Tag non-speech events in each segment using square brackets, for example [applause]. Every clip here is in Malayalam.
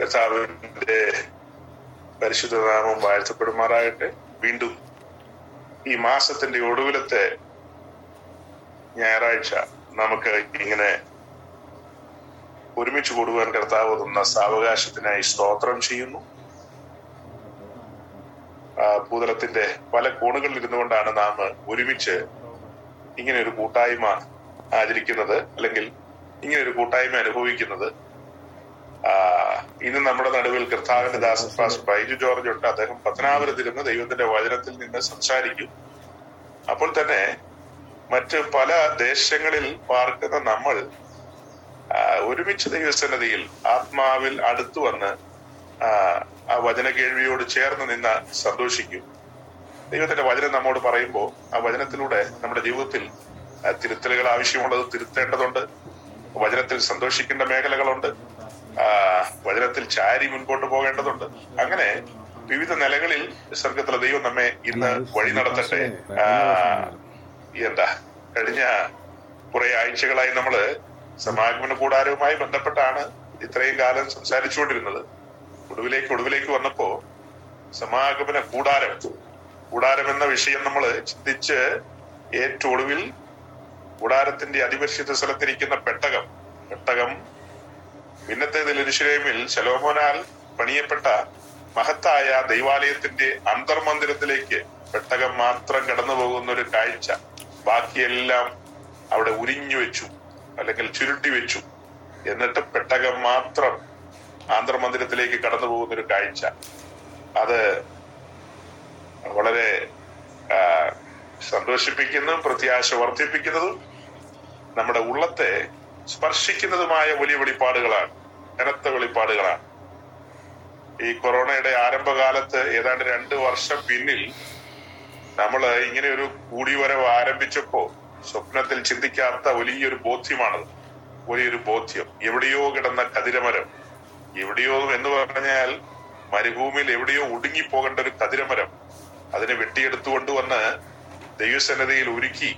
കർത്താവിന്റെ പരിശുദ്ധനാമം വാഴ്ത്തപ്പെടുമാറാകട്ടെ. വീണ്ടും ഈ മാസത്തിന്റെ ഒടുവിലത്തെ ഞായറാഴ്ച നമുക്ക് ഇങ്ങനെ ഒരുമിച്ച് കൂടുവാൻ കർത്താവ് തന്ന സാവകാശത്തിനായി സ്തോത്രം ചെയ്യുന്നു. ആ, ഭൂതലത്തിന്റെ പല കോണുകളിൽ ഇരുന്നുകൊണ്ടാണ് നാം ഒരുമിച്ച് ഇങ്ങനെ ഒരു കൂട്ടായ്മ ആചരിക്കുന്നത് അല്ലെങ്കിൽ ഇങ്ങനെ ഒരു കൂട്ടായ്മ അനുഭവിക്കുന്നത്. ഇന്ന് നമ്മുടെ നടുവിൽ കർത്താവിന്റെ ദാസൻ ബൈജു ജോർജ് ഉണ്ട്. അദ്ദേഹം പത്തനാപുരത്തിരുന്ന് ദൈവത്തിന്റെ വചനത്തിൽ നിന്ന് സംസാരിക്കും. അപ്പോൾ തന്നെ മറ്റ് പല ദേശങ്ങളിൽ പാർക്കുന്ന നമ്മൾ ഒരുമിച്ച് ദൈവസന്നതിയിൽ ആത്മാവിൽ അടുത്തു വന്ന് ആ, വചന കേൾവിയോട് ചേർന്ന് നിന്ന് സന്തോഷിക്കും. ദൈവത്തിന്റെ വചനം നമ്മോട് പറയുമ്പോൾ ആ വചനത്തിലൂടെ നമ്മുടെ ജീവിതത്തിൽ തിരുത്തലുകൾ ആവശ്യമുള്ളത് തിരുത്തേണ്ടതുണ്ട്. വചനത്തിൽ സന്തോഷിക്കേണ്ട മേഖലകളുണ്ട്. വചനത്തിൽ ചാരി മുൻപോട്ട് പോകേണ്ടതുണ്ട്. അങ്ങനെ വിവിധ നിലകളിൽ സ്വർഗത്തിലെ ദൈവം നമ്മെ ഇന്ന് വഴി നടത്തട്ടെ. എന്താ കഴിഞ്ഞ കുറെ ആഴ്ചകളായി നമ്മൾ സമാഗമന കൂടാരവുമായി ബന്ധപ്പെട്ടാണ് ഇത്രയും കാലം സംസാരിച്ചുകൊണ്ടിരുന്നത്. ഒടുവിലേക്ക് ഒടുവിലേക്ക് വന്നപ്പോ സമാഗമന കൂടാരം കൂടാരം എന്ന വിഷയം നമ്മൾ ചിന്തിച്ച് ഏറ്റവും ഒടുവിൽ കൂടാരത്തിന്റെ അതിപരിശുദ്ധ സ്ഥലത്തിരിക്കുന്ന പെട്ടകം പെട്ടകം പിന്നത്തേതിൽ എരുശലേമിൽ ശലോമോനാൽ പണിയപ്പെട്ട മഹത്തായ ദൈവാലയത്തിന്റെ അന്തർമന്ദിരത്തിലേക്ക് പെട്ടകം മാത്രം കടന്നു പോകുന്ന ഒരു കാഴ്ച. ബാക്കിയെല്ലാം അവിടെ ഉരിഞ്ഞു വെച്ചു അല്ലെങ്കിൽ ചുരുട്ടി വെച്ചു. എന്നിട്ട് പെട്ടകം മാത്രം ആന്തർമന്ദിരത്തിലേക്ക് കടന്നു പോകുന്ന ഒരു കാഴ്ച. അത് വളരെ സന്തോഷിപ്പിക്കുന്നതും പ്രത്യാശ വർദ്ധിപ്പിക്കുന്നതും നമ്മുടെ ഉള്ളത്തെ സ്പർശിക്കുന്നതുമായ വലിയ വെളിപ്പാടുകളാണ് കനത്ത വെളിപ്പാടുകളാണ്. ഈ കൊറോണയുടെ ആരംഭകാലത്ത് ഏതാണ്ട് രണ്ട് വർഷം പിന്നിൽ നമ്മൾ ഇങ്ങനെ ഒരു കൂടിവരവ് ആരംഭിച്ചപ്പോ സ്വപ്നത്തിൽ ചിന്തിക്കാത്ത വലിയൊരു ബോധ്യമാണത്. വലിയൊരു ബോധ്യം. എവിടെയോ കിടന്ന കതിരമരം. എവിടെയോ എന്ന് പറഞ്ഞാൽ മരുഭൂമിയിൽ എവിടെയോ ഒടുങ്ങി പോകേണ്ട ഒരു കതിരമരം. അതിനെ വെട്ടിയെടുത്തു കൊണ്ടുവന്ന് ദൈവസന്നതയിൽ ഒരുക്കി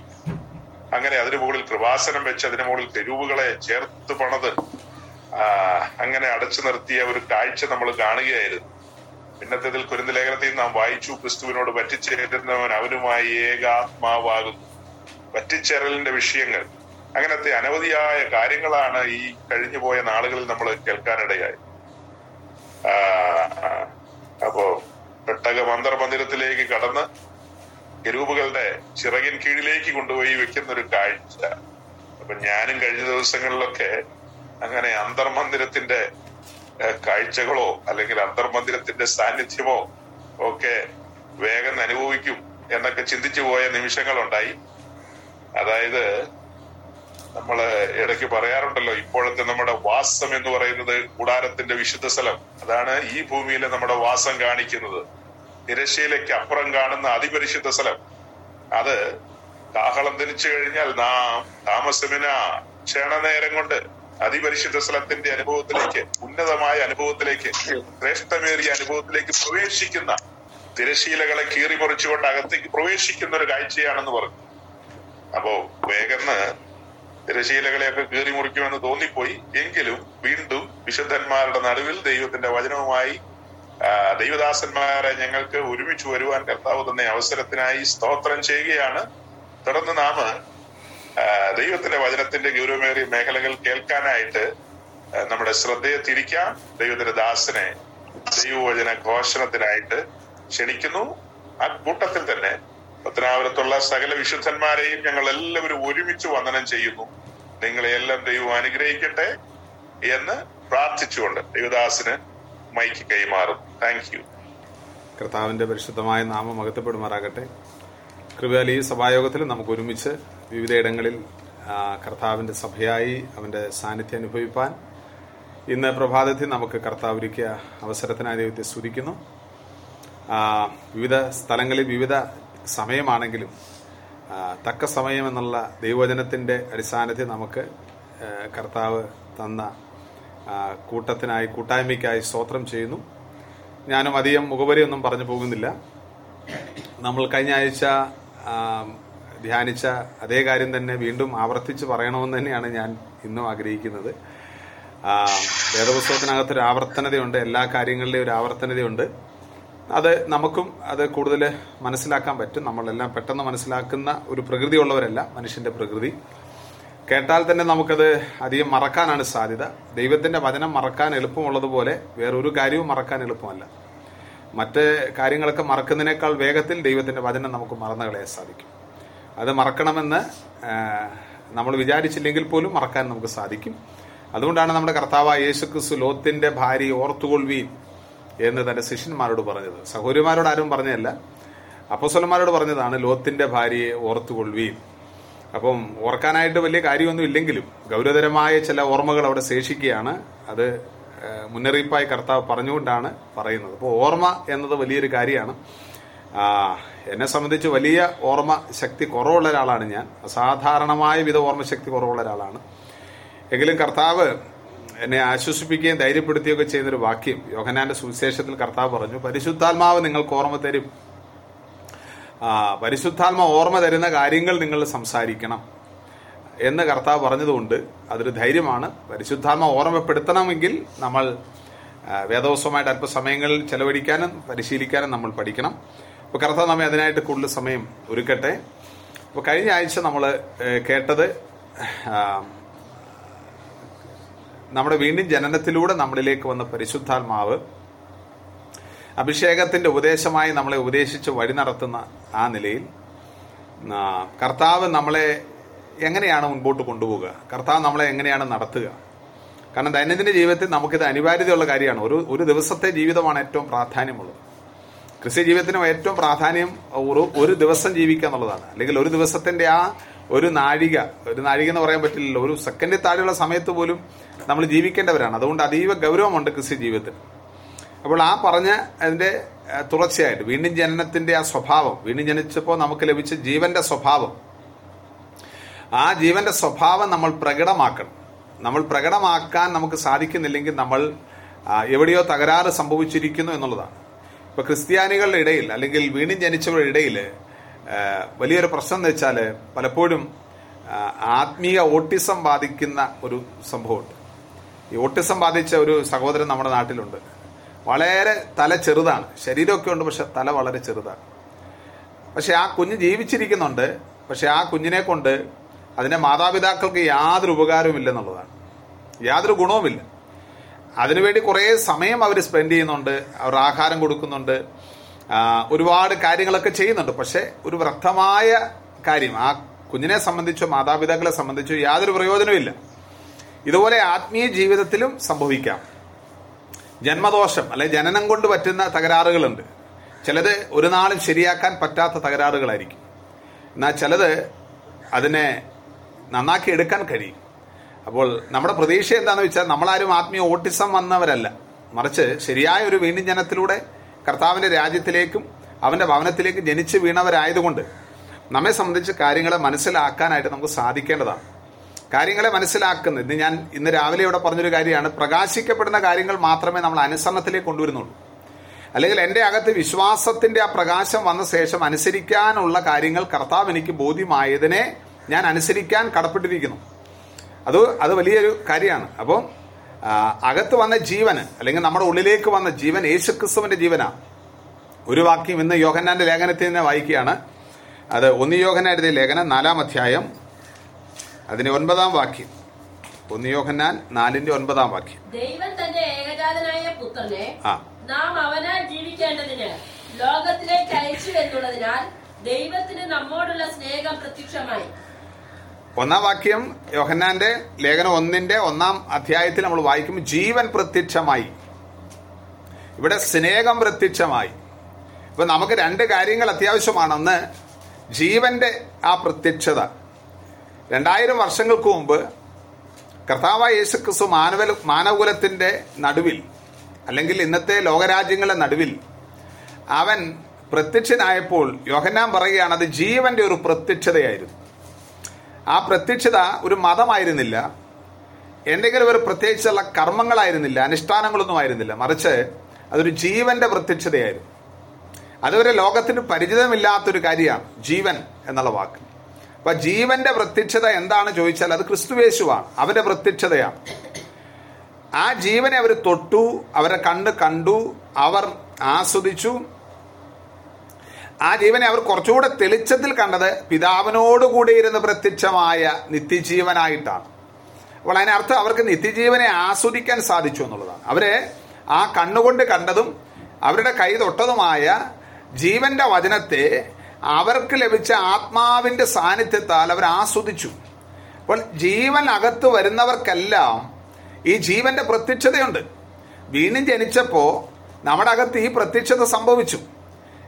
അങ്ങനെ അതിനു മുകളിൽ കൃപാസനം വെച്ച് അതിനു മുകളിൽ തെരുവുകളെ ചേർത്ത് പണത് അങ്ങനെ അടച്ചു നിർത്തിയ ഒരു കാഴ്ച നമ്മൾ കാണുകയായിരുന്നു. പിന്നത്തേതിൽ ഇതിൽ ലേഖനത്തിൽ നാം വായിച്ചു ക്രിസ്തുവിനോട് പറ്റിച്ചേരുന്നവൻ അവനുമായി ഏകാത്മാവാകുന്നു. പറ്റിച്ചേരലിന്റെ വിഷയങ്ങൾ. അങ്ങനത്തെ അനവധിയായ കാര്യങ്ങളാണ് ഈ കഴിഞ്ഞുപോയ നാളുകളിൽ നമ്മൾ കേൾക്കാനിടയായി. അപ്പോ പെട്ടക മന്ദിരത്തിലേക്ക് കടന്ന് കെരൂബുകളുടെ ചിറകിൻ കീഴിലേക്ക് കൊണ്ടുപോയി വെക്കുന്ന ഒരു കാഴ്ച. അപ്പൊ ഞാനും കഴിഞ്ഞ ദിവസങ്ങളിലൊക്കെ അങ്ങനെ അന്തർമന്ദിരത്തിന്റെ കാഴ്ചകളോ അല്ലെങ്കിൽ അന്തർമന്ദിരത്തിന്റെ സാന്നിധ്യമോ ഒക്കെ വേഗം അനുഭവിക്കും എന്നൊക്കെ ചിന്തിച്ചു പോയ നിമിഷങ്ങളുണ്ടായി. അതായത് നമ്മൾ ഇടയ്ക്ക് പറയാറുണ്ടല്ലോ ഇപ്പോഴത്തെ നമ്മുടെ വാസം എന്ന് പറയുന്നത് കൂടാരത്തിന്റെ വിശുദ്ധ സ്ഥലം. അതാണ് ഈ ഭൂമിയിലെ നമ്മുടെ വാസം കാണിക്കുന്നത്. തിരശ്ശീലയ്ക്ക് അപ്പുറം കാണുന്ന അതിപരിശുദ്ധ സ്ഥലം. അത് കാഹളം ധരിച്ചു കഴിഞ്ഞാൽ നാം താമസമിന ക്ഷണനേരം കൊണ്ട് അതിപരിശുദ്ധ സ്ഥലത്തിന്റെ അനുഭവത്തിലേക്ക് ഉന്നതമായ അനുഭവത്തിലേക്ക് ശ്രേഷ്ഠമേറിയ അനുഭവത്തിലേക്ക് പ്രവേശിക്കുന്ന തിരശീലകളെ കീറി മുറിച്ചുകൊണ്ട് അകത്തേക്ക് പ്രവേശിക്കുന്ന ഒരു കാഴ്ചയാണെന്ന് പറഞ്ഞു. അപ്പോ വേഗം തിരശീലകളെയൊക്കെ കീറി മുറിക്കുമെന്ന് തോന്നിപ്പോയി. എങ്കിലും വീണ്ടും വിശുദ്ധന്മാരുടെ നടുവിൽ ദൈവത്തിന്റെ വചനവുമായി ദൈവദാസന്മാരെ ഞങ്ങൾക്ക് ഒരുമിച്ച് വരുവാൻ കർത്താവ് തന്നെ അവസരത്തിനായി സ്തോത്രം ചെയ്യുകയാണ്. തുടർന്ന് നാം ദൈവത്തിന്റെ വചനത്തിന്റെ ഗൗരവമേറിയ മേഖലകൾ കേൾക്കാനായിട്ട് നമ്മുടെ ശ്രദ്ധയെ തിരിക്കാം. ദൈവത്തിന്റെ ദാസനെ ദൈവവചന ഘോഷണത്തിനായിട്ട് ക്ഷണിക്കുന്നു. ആ കൂട്ടത്തിൽ തന്നെ പത്തനാപുരത്തുള്ള സകല വിശുദ്ധന്മാരെയും ഞങ്ങൾ എല്ലാവരും ഒരുമിച്ച് വന്ദനം ചെയ്യുന്നു. നിങ്ങളെ എല്ലാം ദൈവം അനുഗ്രഹിക്കട്ടെ എന്ന് പ്രാർത്ഥിച്ചുകൊണ്ട് ദൈവദാസിന് മൈക്ക് കൈമാറും. താങ്ക് യു കർത്താവിന്റെ പരിശുദ്ധമായ നാമം അകത്തപ്പെടുമാറാകട്ടെ കൃപയാൽ ഈ സഭായോഗത്തിൽ നമുക്ക് ഒരുമിച്ച് വിവിധയിടങ്ങളിൽ കർത്താവിന്റെ സഭയായി അവന്റെ സാന്നിധ്യം അനുഭവിപ്പാൻ ഇന്ന് പ്രഭാതത്തിൽ നമുക്ക് കർത്താവ് ഒരുക്കിയ അവസരത്തിനായി ദൈവത്തെ സ്തുതിക്കുന്നു. വിവിധ സ്ഥലങ്ങളിൽ വിവിധ സമയമാണെങ്കിലും തക്ക സമയം എന്നുള്ള ദൈവവചനത്തിന്റെ അടിസ്ഥാനത്തിൽ നമുക്ക് കർത്താവ് തന്ന കൂട്ടത്തിനായി കൂട്ടായ്മയ്ക്കായി സ്തോത്രം ചെയ്യുന്നു. ഞാനും അധികം മുഖവരിയൊന്നും പറഞ്ഞു പോകുന്നില്ല. നമ്മൾ കഴിഞ്ഞ ആഴ്ച ധ്യാനിച്ച അതേ കാര്യം തന്നെ വീണ്ടും ആവർത്തിച്ച് പറയണമെന്ന് തന്നെയാണ് ഞാൻ ഇന്നും ആഗ്രഹിക്കുന്നത്. വേദപുസ്തകത്തിനകത്ത് വേദപുസ്തകത്തിനകത്തൊരു ആവർത്തനതയുണ്ട് എല്ലാ കാര്യങ്ങളിലെയും ഒരു ആവർത്തനതയുണ്ട്. അത് നമുക്കും അത് കൂടുതൽ മനസ്സിലാക്കാൻ പറ്റും. നമ്മളെല്ലാം പെട്ടെന്ന് മനസ്സിലാക്കുന്ന ഒരു പ്രകൃതിയുള്ളവരല്ല മനുഷ്യന്റെ പ്രകൃതി. കേട്ടാൽ തന്നെ നമുക്കത് അധികം മറക്കാനാണ് സാധ്യത. ദൈവത്തിന്റെ വചനം മറക്കാൻ എളുപ്പമുള്ളതുപോലെ വേറൊരു കാര്യവും മറക്കാൻ എളുപ്പമല്ല. മറ്റ് കാര്യങ്ങളൊക്കെ മറക്കുന്നതിനേക്കാൾ വേഗത്തിൽ ദൈവത്തിന്റെ വചനം നമുക്ക് മറന്നു കളയാൻ സാധിക്കും. അത് മറക്കണമെന്ന് നമ്മൾ വിചാരിച്ചില്ലെങ്കിൽ പോലും മറക്കാൻ നമുക്ക് സാധിക്കും. അതുകൊണ്ടാണ് നമ്മുടെ കർത്താവ് യേശു ക്രിസ്തു ലോത്തിന്റെ ഭാര്യ ഓർത്തുകൊള്ളുവീൻ എന്ന് തന്റെ ശിഷ്യന്മാരോട് പറഞ്ഞത്. സഹോദരിമാരോട് ആരും പറഞ്ഞതല്ല. അപ്പോസ്വലന്മാരോട് പറഞ്ഞതാണ് ലോത്തിന്റെ ഭാര്യയെ ഓർത്തുകൊള്ളുവീൻ. അപ്പം ഓർക്കാനായിട്ട് വലിയ കാര്യമൊന്നും ഇല്ലെങ്കിലും ഗൗരവതരമായ ചില ഓർമ്മകൾ അവിടെ ശേഷിക്കുകയാണ്. അത് മുന്നറിയിപ്പായി കർത്താവ് പറഞ്ഞുകൊണ്ടാണ് പറയുന്നത്. അപ്പോൾ ഓർമ്മ എന്നത് വലിയൊരു കാര്യമാണ്. എന്നെ സംബന്ധിച്ച് വലിയ ഓർമ്മ ശക്തി കുറവുള്ള ഒരാളാണ് ഞാൻ. അസാധാരണമായ വിധ ഓർമ്മശക്തി കുറവുള്ള ഒരാളാണ്. എങ്കിലും കർത്താവ് എന്നെ ആശ്വസിപ്പിക്കുകയും ധൈര്യപ്പെടുത്തുകയൊക്കെ ചെയ്യുന്നൊരു വാക്യം യോഹനാന്റെ സുവിശേഷത്തിൽ കർത്താവ് പറഞ്ഞു പരിശുദ്ധാത്മാവ് നിങ്ങൾക്ക് ഓർമ്മ തരും. പരിശുദ്ധാത്മ ഓർമ്മ തരുന്ന കാര്യങ്ങൾ നിങ്ങൾ സംസാരിക്കണം എന്ന് കർത്താവ് പറഞ്ഞതുകൊണ്ട് അതൊരു ധൈര്യമാണ്. പരിശുദ്ധാത്മ ഓർമ്മപ്പെടുത്തണമെങ്കിൽ നമ്മൾ ആ, വേദോത്സവമായിട്ട് അല്പസമയങ്ങളിൽ ചെലവഴിക്കാനും പരിശീലിക്കാനും നമ്മൾ പഠിക്കണം. അപ്പോൾ കർത്താവ് നമ്മെ അതിനായിട്ട് കൂടുതൽ സമയം ഒരുക്കട്ടെ. അപ്പോൾ കഴിഞ്ഞ ആഴ്ച നമ്മൾ കേട്ടത് നമ്മുടെ വീണ്ടും ജനനത്തിലൂടെ നമ്മളിലേക്ക് വന്ന പരിശുദ്ധാത്മാവ് അഭിഷേകത്തിന്റെ ഉപദേശമായി നമ്മളെ ഉപദേശിച്ച് വഴി നടത്തുന്ന ആ നിലയിൽ കർത്താവ് നമ്മളെ എങ്ങനെയാണ് മുൻപോട്ട് കൊണ്ടുപോകുക കർത്താവ് നമ്മളെ എങ്ങനെയാണ് നടത്തുക? കാരണം ദൈനംദിന ജീവിതത്തിൽ നമുക്കിത് അനിവാര്യതയുള്ള കാര്യമാണ്. ഒരു ഒരു ദിവസത്തെ ജീവിതമാണ് ഏറ്റവും പ്രാധാന്യമുള്ളത്. ക്രിസ്ത്യ ജീവിതത്തിനും ഏറ്റവും പ്രാധാന്യം ഒരു ഒരു ദിവസം ജീവിക്കുക എന്നുള്ളതാണ്. അല്ലെങ്കിൽ ഒരു ദിവസത്തിന്റെ ആ ഒരു നാഴിക ഒരു നാഴിക എന്ന് പറയാൻ പറ്റില്ലല്ലോ. ഒരു സെക്കൻഡിൽ താഴെയുള്ള സമയത്ത് പോലും നമ്മൾ ജീവിക്കേണ്ടവരാണ്. അതുകൊണ്ട് അതീവ ഗൗരവമുണ്ട് ക്രിസ്ത്യ ജീവിതത്തിൽ അപ്പോൾ ആ പറഞ്ഞ അതിന്റെ തുടർച്ചയായിട്ട് വീണ്ടും ജനനത്തിന്റെ ആ സ്വഭാവം വീണ്ടും ജനിച്ചപ്പോൾ നമുക്ക് ലഭിച്ച ജീവന്റെ സ്വഭാവം. ആ ജീവന്റെ സ്വഭാവം നമ്മൾ പ്രകടമാക്കണം. നമ്മൾ പ്രകടമാക്കാൻ നമുക്ക് സാധിക്കുന്നില്ലെങ്കിൽ നമ്മൾ എവിടെയോ തകരാറ് സംഭവിച്ചിരിക്കുന്നു എന്നുള്ളതാണ്. ഇപ്പോൾ ക്രിസ്ത്യാനികളുടെ ഇടയിൽ അല്ലെങ്കിൽ വീണ്ടും ജനിച്ചവരുടെ ഇടയിൽ വലിയൊരു പ്രശ്നം എന്ന് വെച്ചാൽ പലപ്പോഴും ആത്മീയ ഓട്ടിസം ബാധിക്കുന്ന ഒരു സംഭവമുണ്ട്. ഈ ഓട്ടിസം ബാധിച്ച ഒരു സഹോദരൻ നമ്മുടെ നാട്ടിലുണ്ട്. വളരെ തല ചെറുതാണ്. ശരീരമൊക്കെ ഉണ്ട് പക്ഷെ തല വളരെ ചെറുതാണ്. പക്ഷെ ആ കുഞ്ഞ് ജീവിച്ചിരിക്കുന്നുണ്ട്. പക്ഷെ ആ കുഞ്ഞിനെ കൊണ്ട് അതിന്റെ മാതാപിതാക്കൾക്ക് യാതൊരു ഉപകാരവും ഇല്ലെന്നുള്ളതാണ് യാതൊരു ഗുണവുമില്ല. അതിനുവേണ്ടി കുറേ സമയം അവർ സ്പെൻഡ് ചെയ്യുന്നുണ്ട് അവർ ആഹാരം കൊടുക്കുന്നുണ്ട് ഒരുപാട് കാര്യങ്ങളൊക്കെ ചെയ്യുന്നുണ്ട്. പക്ഷേ ഒരു വ്യർത്ഥമായ കാര്യം ആ കുഞ്ഞിനെ സംബന്ധിച്ചോ മാതാപിതാക്കളെ സംബന്ധിച്ചോ യാതൊരു പ്രയോജനവുമില്ല. ഇതുപോലെ ആത്മീയ ജീവിതത്തിലും സംഭവിക്കാം. ജന്മദോഷം അല്ലെ ജനനം കൊണ്ട് പറ്റുന്ന തകരാറുകളുണ്ട്. ചിലത് ഒരു നാളും ശരിയാക്കാൻ പറ്റാത്ത തകരാറുകളായിരിക്കും. എന്നാൽ ചിലത് അതിനെ നന്നാക്കി എടുക്കാൻ കഴിയും. അപ്പോൾ നമ്മുടെ പ്രതീക്ഷ എന്താണെന്ന് വെച്ചാൽ നമ്മളാരും ആത്മീയ ഓട്ടിസം വന്നവരല്ല. മറിച്ച് ശരിയായ ഒരു വീണ്ടും ജനത്തിലൂടെ കർത്താവിന്റെ രാജ്യത്തിലേക്കും അവന്റെ ഭവനത്തിലേക്കും ജനിച്ചു വീണവരായതുകൊണ്ട് നമ്മെ സംബന്ധിച്ച് കാര്യങ്ങളെ മനസ്സിലാക്കാനായിട്ട് നമുക്ക് സാധിക്കേണ്ടതാണ്. കാര്യങ്ങളെ മനസ്സിലാക്കുന്നത്. ഇന്ന് ഞാൻ ഇന്ന് രാവിലെ ഇവിടെ പറഞ്ഞൊരു കാര്യമാണ്. പ്രകാശിക്കപ്പെടുന്ന കാര്യങ്ങൾ മാത്രമേ നമ്മൾ അനുസരണത്തിലേക്ക് കൊണ്ടുവരുന്നുള്ളൂ. അല്ലെങ്കിൽ എന്റെ അകത്ത് വിശ്വാസത്തിന്റെ ആ പ്രകാശം വന്ന ശേഷം അനുസരിക്കാനുള്ള കാര്യങ്ങൾ കർത്താവ് എനിക്ക് ബോധ്യമായതിനെ ഞാൻ അനുസരിക്കാൻ കടപ്പെട്ടിരിക്കുന്നു. അത് അത് വലിയൊരു കാര്യമാണ്. അപ്പോൾ അകത്ത് വന്ന ജീവന് അല്ലെങ്കിൽ നമ്മുടെ ഉള്ളിലേക്ക് വന്ന ജീവൻ യേശുക്രിസ്തുവിന്റെ ജീവനാണ്. ഒരു വാക്യം ഇന്ന് യോഹന്നാന്റെ ലേഖനത്തിൽ തന്നെ വായിക്കുകയാണ്. അത് ഒന്ന് യോഹന്നാൻ ലേഖനം നാലാം അധ്യായം അതിന്റെ ഒൻപതാം വാക്യം. ഒന്ന് യോഹന്നാൻ നാലിന്റെ ഒൻപതാം വാക്യം. ദൈവം തന്റെ ഏകജാതനായ പുത്രനെ നാം അവനാൽ ജീവിക്കേണ്ടതിന് ലോകത്തിലേക്ക് അയച്ചു എന്നുള്ളതിനാൽ ദൈവത്തിന് നമ്മോടുള്ള സ്നേഹം പ്രത്യക്ഷമായി. ഒന്നാം വാക്യം യോഹന്നാന്റെ ലേഖനം ഒന്നിന്റെ ഒന്നാം അധ്യായത്തിൽ നമ്മൾ വായിക്കും ജീവൻ പ്രത്യക്ഷമായി. ഇവിടെ സ്നേഹം പ്രത്യക്ഷമായി. ഇപ്പൊ നമുക്ക് രണ്ട് കാര്യങ്ങൾ അത്യാവശ്യമാണെന്ന് ജീവന്റെ ആ പ്രത്യക്ഷത. രണ്ടായിരം വർഷങ്ങൾക്ക് മുമ്പ് കർത്താവായ യേശുക്രിസ്തു മാനവ മാനവകുലത്തിന്റെ നടുവിൽ അല്ലെങ്കിൽ ഇന്നത്തെ ലോകരാജ്യങ്ങളുടെ നടുവിൽ അവൻ പ്രത്യക്ഷനായപ്പോൾ യോഹന്നാൻ പറയുകയാണ് അത് ജീവന്റെ ഒരു പ്രത്യക്ഷതയായിരുന്നു. ആ പ്രത്യക്ഷത ഒരു മതമായിരുന്നില്ല. എന്തെങ്കിലും ഒരു പ്രത്യേകിച്ചുള്ള കർമ്മങ്ങളായിരുന്നില്ല അനുഷ്ഠാനങ്ങളൊന്നും ആയിരുന്നില്ല. മറിച്ച് അതൊരു ജീവന്റെ പ്രത്യക്ഷതയായിരുന്നു. അതുവരെ ലോകത്തിന് പരിചിതമില്ലാത്തൊരു കാര്യമാണ് ജീവൻ എന്നുള്ള വാക്ക്. അപ്പൊ ജീവന്റെ പ്രത്യക്ഷത എന്താണ് ചോദിച്ചാൽ അത് ക്രിസ്തുവേശുവാണ് അവന്റെ പ്രത്യക്ഷതയാണ്. ആ ജീവനെ അവർ തൊട്ടു അവരെ കണ്ണ് കണ്ടു അവർ ആസ്വദിച്ചു. ആ ജീവനെ അവർ കുറച്ചുകൂടെ തെളിച്ചത്തിൽ കണ്ടത് പിതാവിനോടുകൂടി ഇരുന്ന് പ്രത്യക്ഷമായ നിത്യജീവനായിട്ടാണ്. അപ്പോൾ അതിനർത്ഥം അവർക്ക് നിത്യജീവനെ ആസ്വദിക്കാൻ സാധിച്ചു എന്നുള്ളതാണ്. അവരെ ആ കണ്ണുകൊണ്ട് കണ്ടതും അവരുടെ കൈ തൊട്ടതുമായ ജീവന്റെ വചനത്തെ അവർക്ക് ലഭിച്ച ആത്മാവിന്റെ സാന്നിധ്യത്താൽ അവർ ആസ്വദിച്ചു. അപ്പോൾ ജീവൻ അകത്ത് വരുന്നവർക്കെല്ലാം ഈ ജീവന്റെ പ്രത്യക്ഷതയുണ്ട്. വീണ്ടും ജനിച്ചപ്പോൾ നമ്മുടെ അകത്ത് ഈ പ്രത്യക്ഷത സംഭവിച്ചു.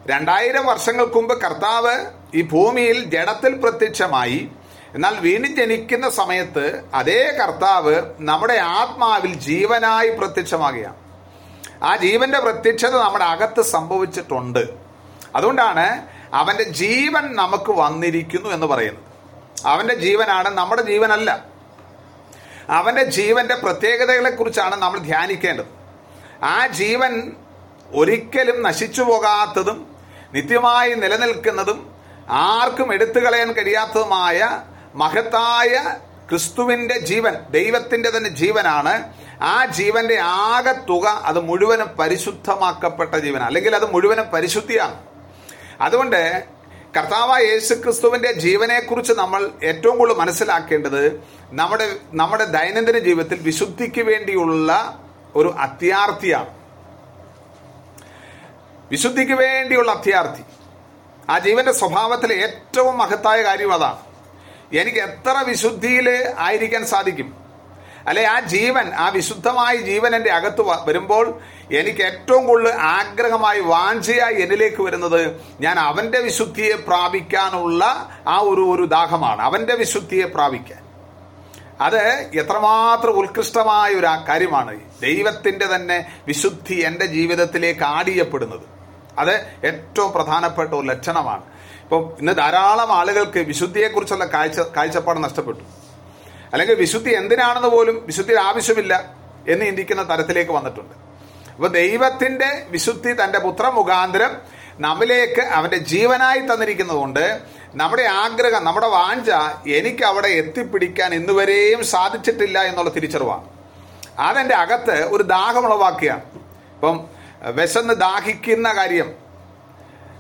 രണ്ടായിരം വർഷങ്ങൾക്ക് മുമ്പ് കർത്താവ് ഈ ഭൂമിയിൽ ജഡത്തിൽ പ്രത്യക്ഷമായി. എന്നാൽ വീണ്ടും ജനിക്കുന്ന സമയത്ത് അതേ കർത്താവ് നമ്മുടെ ആത്മാവിൽ ജീവനായി പ്രത്യക്ഷമാകുകയാണ്. ആ ജീവന്റെ പ്രത്യക്ഷത നമ്മുടെ അകത്ത് സംഭവിച്ചിട്ടുണ്ട്. അതുകൊണ്ടാണ് അവന്റെ ജീവൻ നമുക്ക് വന്നിരിക്കുന്നു എന്ന് പറയുന്നത് അവന്റെ ജീവനാണ് നമ്മുടെ ജീവനല്ല. അവന്റെ ജീവന്റെ പ്രത്യേകതകളെക്കുറിച്ചാണ് നമ്മൾ ധ്യാനിക്കേണ്ടത്. ആ ജീവൻ ഒരിക്കലും നശിച്ചു പോകാത്തതും നിത്യമായി നിലനിൽക്കുന്നതും ആർക്കും എടുത്തു കളയാൻ കഴിയാത്തതുമായ മഹത്തായ ക്രിസ്തുവിന്റെ ജീവൻ ദൈവത്തിന്റെ തന്നെ ജീവനാണ്. ആ ജീവന്റെ ആകെ തുക അത് മുഴുവനും പരിശുദ്ധമാക്കപ്പെട്ട ജീവനാണ്. അല്ലെങ്കിൽ അത് മുഴുവനും പരിശുദ്ധിയാണ്. അതുകൊണ്ട് കർത്താവായ യേശു ക്രിസ്തുവിന്റെ ജീവനെക്കുറിച്ച് നമ്മൾ ഏറ്റവും കൂടുതൽ മനസ്സിലാക്കേണ്ടത് നമ്മുടെ നമ്മുടെ ദൈനംദിന ജീവിതത്തിൽ വിശുദ്ധിക്ക് വേണ്ടിയുള്ള ഒരു അത്യാർത്ഥിയാണ്. വിശുദ്ധിക്ക് വേണ്ടിയുള്ള അത്യാർത്ഥി. ആ ജീവന്റെ സ്വഭാവത്തിലെ ഏറ്റവും മഹത്തായ കാര്യം അതാണ് എനിക്ക് എത്ര വിശുദ്ധിയിൽ ആയിരിക്കാൻ സാധിക്കും? അല്ലെ ആ ജീവൻ ആ വിശുദ്ധമായ ജീവൻ എന്റെ അകത്ത് വരുമ്പോൾ എനിക്ക് ഏറ്റവും കൂടുതൽ ആഗ്രഹമായി വാഞ്ചയായി എന്നിലേക്ക് വരുന്നത് ഞാൻ അവന്റെ വിശുദ്ധിയെ പ്രാപിക്കാനുള്ള ആ ഒരു ഒരു ദാഹമാണ്. അവന്റെ വിശുദ്ധിയെ പ്രാപിക്കാൻ. അത് എത്രമാത്രം ഉത്കൃഷ്ടമായ ഒരു കാര്യമാണ് ദൈവത്തിന്റെ തന്നെ വിശുദ്ധി എന്റെ ജീവിതത്തിലേക്ക് ആടിയപ്പെടുന്നത്. അത് ഏറ്റവും പ്രധാനപ്പെട്ട ഒരു ലക്ഷണമാണ്. ഇപ്പം ഇന്ന് ധാരാളം ആളുകൾക്ക് വിശുദ്ധിയെക്കുറിച്ചുള്ള കാഴ്ച കാഴ്ചപ്പാട് നഷ്ടപ്പെട്ടു. അല്ലെങ്കിൽ വിശുദ്ധി എന്തിനാണെന്ന് പോലും വിശുദ്ധി ആവശ്യമില്ല എന്ന് ചിന്തിക്കുന്ന തരത്തിലേക്ക് വന്നിട്ടുണ്ട്. അപ്പൊ ദൈവത്തിന്റെ വിശുദ്ധി തന്റെ പുത്ര മുഖാന്തരം നമ്മിലേക്ക് അവന്റെ ജീവനായി തന്നിരിക്കുന്നതുകൊണ്ട് നമ്മുടെ ആഗ്രഹം നമ്മുടെ വാഞ്ച എനിക്ക് അവിടെ എത്തിപ്പിടിക്കാൻ ഇന്നുവരെയും സാധിച്ചിട്ടില്ല എന്നുള്ള തിരിച്ചറിവാണ്. അതെന്റെ അകത്ത് ഒരു ദാഹമുളവാക്കുകയാണ്. ഇപ്പം വിശന്ന് ദാഹിക്കുന്ന കാര്യം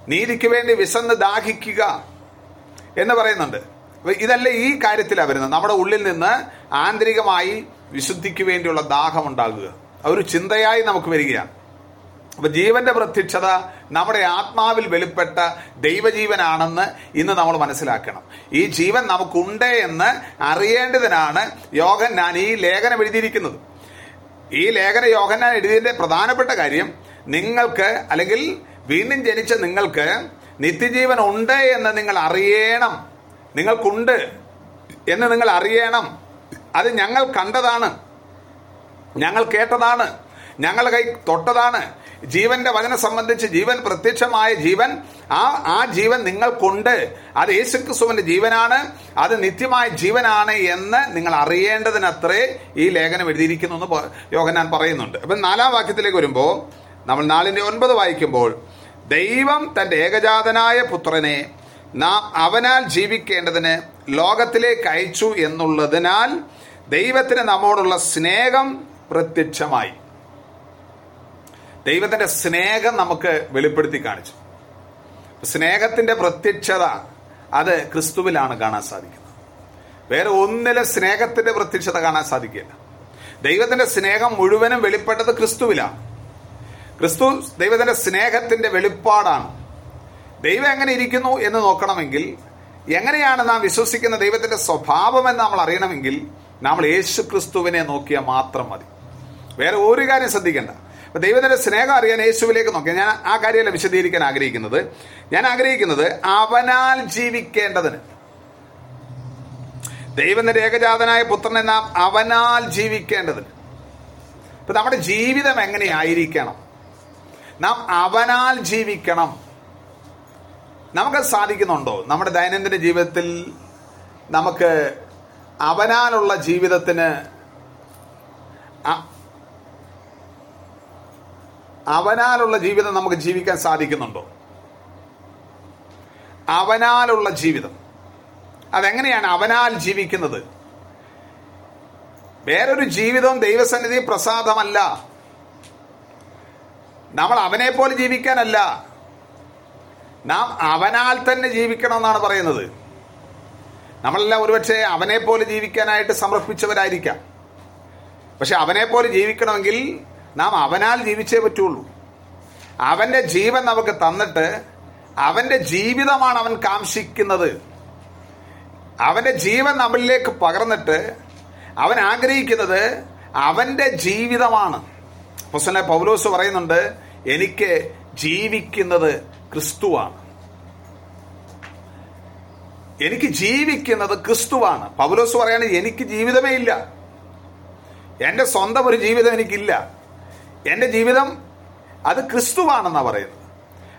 നീതിക്ക് വേണ്ടി വിശന്ന് ദാഹിക്കുക എന്ന് പറയുന്നുണ്ട്. ഇതല്ല ഈ കാര്യത്തിലാണ് വരുന്നത്. നമ്മുടെ ഉള്ളിൽ നിന്ന് ആന്തരികമായി വിശുദ്ധിക്ക് വേണ്ടിയുള്ള ദാഹം ഉണ്ടാകുക. ഒരു ചിന്തയായി നമുക്ക് വരികയാണ്. അപ്പൊ ജീവന്റെ പ്രത്യക്ഷത നമ്മുടെ ആത്മാവിൽ വെളിപ്പെട്ട ദൈവജീവനാണെന്ന് ഇന്ന് നമ്മൾ മനസ്സിലാക്കണം. ഈ ജീവൻ നമുക്കുണ്ട് എന്ന് അറിയേണ്ടതിനാണ് യോഗൻ ഞാൻ ഈ ലേഖനം എഴുതിയിരിക്കുന്നത്. ഈ ലേഖന യോഹന്നാൻ എഴുതിയതിന്റെ പ്രധാനപ്പെട്ട കാര്യം നിങ്ങൾക്ക് അല്ലെങ്കിൽ വീണ്ടും ജനിച്ച നിങ്ങൾക്ക് നിത്യജീവൻ ഉണ്ട് എന്ന് നിങ്ങൾ അറിയണം. നിങ്ങൾക്കുണ്ട് എന്ന് നിങ്ങൾ അറിയണം. അത് ഞങ്ങൾ കണ്ടതാണ്. ഞങ്ങൾ കേട്ടതാണ്. ഞങ്ങൾ കൈ തൊട്ടതാണ്. ജീവന്റെ വചനം സംബന്ധിച്ച് ജീവൻ പ്രത്യക്ഷമായ ജീവൻ ആ ആ ജീവൻ നിങ്ങൾക്കുണ്ട്. അത് യേശുക്രിസ്തുവിന്റെ ജീവനാണ്. അത് നിത്യമായ ജീവനാണ് എന്ന് നിങ്ങൾ അറിയേണ്ടതിനത്രേ ഈ ലേഖനം എഴുതിയിരിക്കുന്നു എന്ന് യോഗ യോഹന്നാൻ പറയുന്നുണ്ട്. അപ്പം നാലാം വാക്യത്തിലേക്ക് വരുമ്പോൾ നമ്മൾ നാലിന്റെ ഒൻപത് വായിക്കുമ്പോൾ ദൈവം തന്റെ ഏകജാതനായ പുത്രനെ നാം അവനാൽ ജീവിക്കേണ്ടതിന് ലോകത്തിലേക്ക് അയച്ചു എന്നുള്ളതിനാൽ ദൈവത്തിന് നമ്മോടുള്ള സ്നേഹം പ്രത്യക്ഷമായി. ദൈവത്തിന്റെ സ്നേഹം നമുക്ക് വെളിപ്പെടുത്തി കാണിച്ചു. സ്നേഹത്തിന്റെ പ്രത്യക്ഷത അത് ക്രിസ്തുവിലാണ് കാണാൻ സാധിക്കുന്നത്. വേറെ ഒന്നിലെ സ്നേഹത്തിന്റെ പ്രത്യക്ഷത കാണാൻ സാധിക്കില്ല. ദൈവത്തിന്റെ സ്നേഹം മുഴുവനും വെളിപ്പെട്ടത് ക്രിസ്തുവിലാണ്. ക്രിസ്തു ദൈവത്തിന്റെ സ്നേഹത്തിന്റെ വെളിപ്പാടാണ്. ദൈവം എങ്ങനെ ഇരിക്കുന്നു എന്ന് നോക്കണമെങ്കിൽ എങ്ങനെയാണ് നാം വിശ്വസിക്കുന്ന ദൈവത്തിന്റെ സ്വഭാവം എന്ന് നമ്മൾ അറിയണമെങ്കിൽ നമ്മൾ യേശു ക്രിസ്തുവിനെ നോക്കിയാൽ മാത്രം മതി. വേറെ ഒരു കാര്യം ശ്രദ്ധിക്കേണ്ട. അപ്പൊ ദൈവത്തിന്റെ സ്നേഹം അറിയാൻ യേശുവിലേക്ക് നോക്കിയാൽ ഞാൻ ആ കാര്യമല്ല വിശദീകരിക്കാൻ ആഗ്രഹിക്കുന്നത്. ഞാൻ ആഗ്രഹിക്കുന്നത് അവനാൽ ജീവിക്കേണ്ടതിന്. ദൈവത്തിന്റെ ഏകജാതനായ പുത്രനെ നാം അവനാൽ ജീവിക്കേണ്ടതിന്. ഇപ്പൊ നമ്മുടെ ജീവിതം എങ്ങനെയായിരിക്കണം? നാം അവനാൽ ജീവിക്കണം. നമുക്ക് സാധിക്കുന്നുണ്ടോ? നമ്മുടെ ദൈനംദിന ജീവിതത്തിൽ നമുക്ക് അവനാലുള്ള ജീവിതത്തിന് അവനാലുള്ള ജീവിതം നമുക്ക് ജീവിക്കാൻ സാധിക്കുന്നുണ്ടോ? അവനാലുള്ള ജീവിതം. അതെങ്ങനെയാണ് അവനാൽ ജീവിക്കുന്നത്? വേറൊരു ജീവിതം ദൈവസന്നിധി പ്രസാദമല്ല. നമ്മൾ അവനെ പോലെ ജീവിക്കാനല്ല. നാം അവനാൽ തന്നെ ജീവിക്കണം എന്നാണ് പറയുന്നത്. നമ്മളെല്ലാം ഒരുപക്ഷെ അവനെ പോലെ ജീവിക്കാനായിട്ട് സമർപ്പിച്ചവരായിരിക്കാം. പക്ഷെ അവനെ പോലെ ജീവിക്കണമെങ്കിൽ നാം അവനാൽ ജീവിച്ചേ പറ്റുള്ളൂ. അവന്റെ ജീവൻ നമുക്ക് തന്നിട്ട് അവന്റെ ജീവിതമാണ് അവൻ കാംക്ഷിക്കുന്നത്. അവന്റെ ജീവൻ നമ്മളിലേക്ക് പകർന്നിട്ട് അവൻ ആഗ്രഹിക്കുന്നത് അവന്റെ ജീവിതമാണ്. പുസ്തകനെ പൗലോസ് പറയുന്നുണ്ട് എനിക്ക് ജീവിക്കുന്നത് ക്രിസ്തുവാണ്. എനിക്ക് ജീവിക്കുന്നത് ക്രിസ്തുവാണ്. പൗലോസ് പറയാണ് എനിക്ക് ജീവിതമേ ഇല്ല. എന്റെ സ്വന്തം ഒരു ജീവിതം എനിക്കില്ല. എന്റെ ജീവിതം അത് ക്രിസ്തുവാണെന്നാണ് പറയുന്നത്.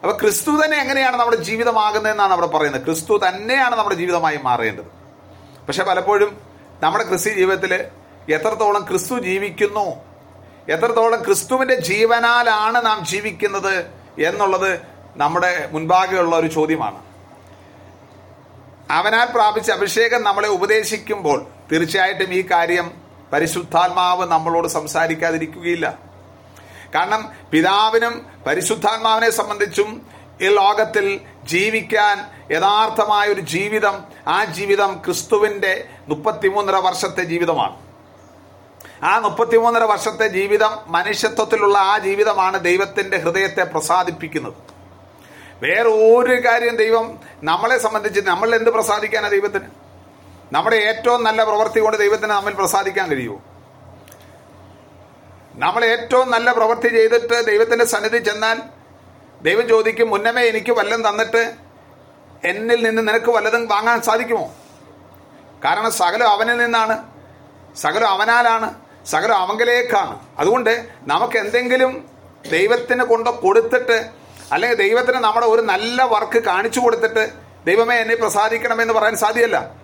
അപ്പൊ ക്രിസ്തു തന്നെ എങ്ങനെയാണ് നമ്മുടെ ജീവിതമാകുന്നതെന്നാണ് അവിടെ പറയുന്നത്. ക്രിസ്തു തന്നെയാണ് നമ്മുടെ ജീവിതമായി മാറേണ്ടത്. പക്ഷെ പലപ്പോഴും നമ്മുടെ ക്രിസ്തി ജീവിതത്തിൽ എത്രത്തോളം ക്രിസ്തു ജീവിക്കുന്നു എത്രത്തോളം ക്രിസ്തുവിന്റെ ജീവനാലാണ് നാം ജീവിക്കുന്നത് എന്നുള്ളത് നമ്മുടെ മുൻപാകെയുള്ള ഒരു ചോദ്യമാണ്. അവനാൽ പ്രാപിച്ച അഭിഷേകം നമ്മളെ ഉപദേശിക്കുമ്പോൾ തീർച്ചയായിട്ടും ഈ കാര്യം പരിശുദ്ധാത്മാവ് നമ്മളോട് സംസാരിക്കാതിരിക്കുകയില്ല. കാരണം പിതാവിനും പരിശുദ്ധാത്മാവിനെ സംബന്ധിച്ചും ഈ ലോകത്തിൽ ജീവിക്കാൻ യഥാർത്ഥമായ ഒരു ജീവിതം ആ ജീവിതം ക്രിസ്തുവിന്റെ മുപ്പത്തിമൂന്നര വർഷത്തെ ജീവിതമാണ്. ആ മുപ്പത്തിമൂന്നര വർഷത്തെ ജീവിതം മനുഷ്യത്വത്തിലുള്ള ആ ജീവിതമാണ് ദൈവത്തിന്റെ ഹൃദയത്തെ പ്രസാദിപ്പിക്കുന്നത്. വേറെ ഒരു കാര്യം ദൈവം നമ്മളെ സംബന്ധിച്ച് നമ്മൾ എന്ത് പ്രസാദിക്കാനാ ദൈവത്തിന്? നമ്മുടെ ഏറ്റവും നല്ല പ്രവൃത്തി കൊണ്ട് ദൈവത്തിന് നമ്മിൽ പ്രസാദിക്കാൻ കഴിയുമോ? നമ്മൾ ഏറ്റവും നല്ല പ്രവൃത്തി ചെയ്തിട്ട് ദൈവത്തിന്റെ സന്നിധി ചെന്നാൽ ദൈവം ചോദിക്കും മുന്നമേ എനിക്ക് വല്ലതും തന്നിട്ട് എന്നിൽ നിന്ന് നിനക്ക് വല്ലതും വാങ്ങാൻ സാധിക്കുമോ? കാരണം സകലം അവനിൽ നിന്നാണ്. സകലം അവനാലാണ്. സകലം അവങ്കലേക്കാണ്. അതുകൊണ്ട് നമുക്ക് എന്തെങ്കിലും ദൈവത്തിന് കൊണ്ട് കൊടുത്തിട്ട് അല്ലെങ്കിൽ ദൈവത്തിന് നമ്മുടെ ഒരു നല്ല വർക്ക് കാണിച്ചു കൊടുത്തിട്ട് ദൈവമേ എന്നെ പ്രസാദിക്കണമെന്ന് പറയാൻ സാധ്യമല്ല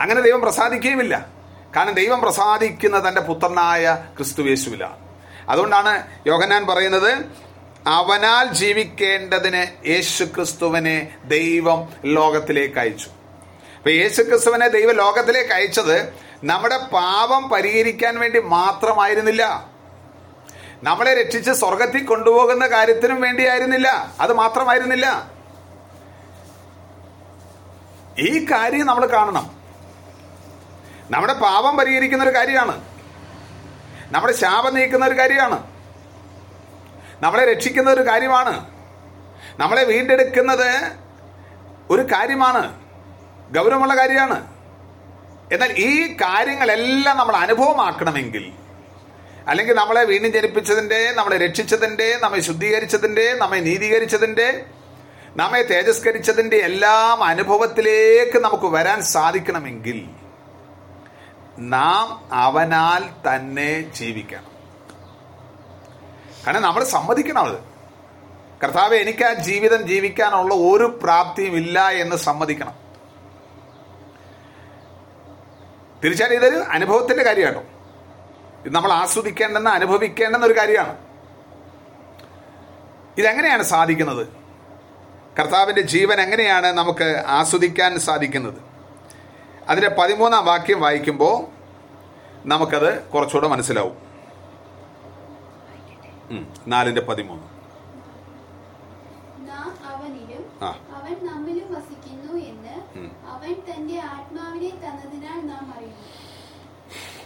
അങ്ങനെ ദൈവം പ്രസാദിക്കുകയുമില്ല. കാരണം ദൈവം പ്രസാദിക്കുന്ന തന്റെ പുത്രനായ ക്രിസ്തുവേശുവിലാണ് അതുകൊണ്ടാണ് യോഹന്നാൻ പറയുന്നത് അവനാൽ ജീവിക്കേണ്ടതിന് യേശു ക്രിസ്തുവിനെ ദൈവം ലോകത്തിലേക്ക് അയച്ചു. അപ്പൊ യേശു ക്രിസ്തുവിനെ ദൈവം ലോകത്തിലേക്ക് അയച്ചത് നമ്മുടെ പാപം പരിഹരിക്കാൻ വേണ്ടി മാത്രമായിരുന്നില്ല. നമ്മളെ രക്ഷിച്ച് സ്വർഗത്തിൽ കൊണ്ടുപോകുന്ന കാര്യത്തിനും വേണ്ടിയായിരുന്നില്ല. അത് മാത്രമായിരുന്നില്ല. ഈ കാര്യം നമ്മൾ കാണണം. നമ്മുടെ പാപം പരിഹരിക്കുന്ന ഒരു കാര്യമാണ്. നമ്മുടെ ശാപം നീക്കുന്ന ഒരു കാര്യമാണ്. നമ്മളെ രക്ഷിക്കുന്ന ഒരു കാര്യമാണ്. നമ്മളെ വീണ്ടെടുക്കുന്നത് ഒരു കാര്യമാണ്. ഗൗരവമുള്ള കാര്യമാണ്. എന്നാൽ ഈ കാര്യങ്ങളെല്ലാം നമ്മൾ അനുഭവമാക്കണമെങ്കിൽ അല്ലെങ്കിൽ നമ്മളെ വീണ്ടും ജനിപ്പിച്ചതിന്റെ നമ്മളെ രക്ഷിച്ചതിന്റെ നമ്മെ ശുദ്ധീകരിച്ചതിന്റെ നമ്മെ നീതീകരിച്ചതിന്റെ നമ്മെ തേജസ്കരിച്ചതിന്റെ എല്ലാം അനുഭവത്തിലേക്ക് നമുക്ക് വരാൻ സാധിക്കണമെങ്കിൽ നാം അവനാൽ തന്നെ ജീവിക്കണം. കാരണം നമ്മൾ സമ്മതിക്കണം അത്. കർത്താവ് എനിക്ക് ആ ജീവിതം ജീവിക്കാനുള്ള ഒരു പ്രാപ്തിയും ഇല്ല എന്ന് സമ്മതിക്കണം. തീർച്ചയായും ഇതൊരു അനുഭവത്തിന്റെ കാര്യമാട്ടോ ഇത് നമ്മൾ ആസ്വദിക്കേണ്ടെന്ന് അനുഭവിക്കേണ്ടെന്ന ഒരു കാര്യമാണ്. ഇതെങ്ങനെയാണ് സാധിക്കുന്നത്? കർത്താവിന്റെ ജീവൻ എങ്ങനെയാണ് നമുക്ക് ആസ്വദിക്കാൻ സാധിക്കുന്നത്? അതിന്റെ പതിമൂന്നാം വാക്യം വായിക്കുമ്പോൾ നമുക്കത് കുറച്ചുകൂടെ മനസ്സിലാവും. നാലിന്റെ പതിമൂന്ന്. ആ.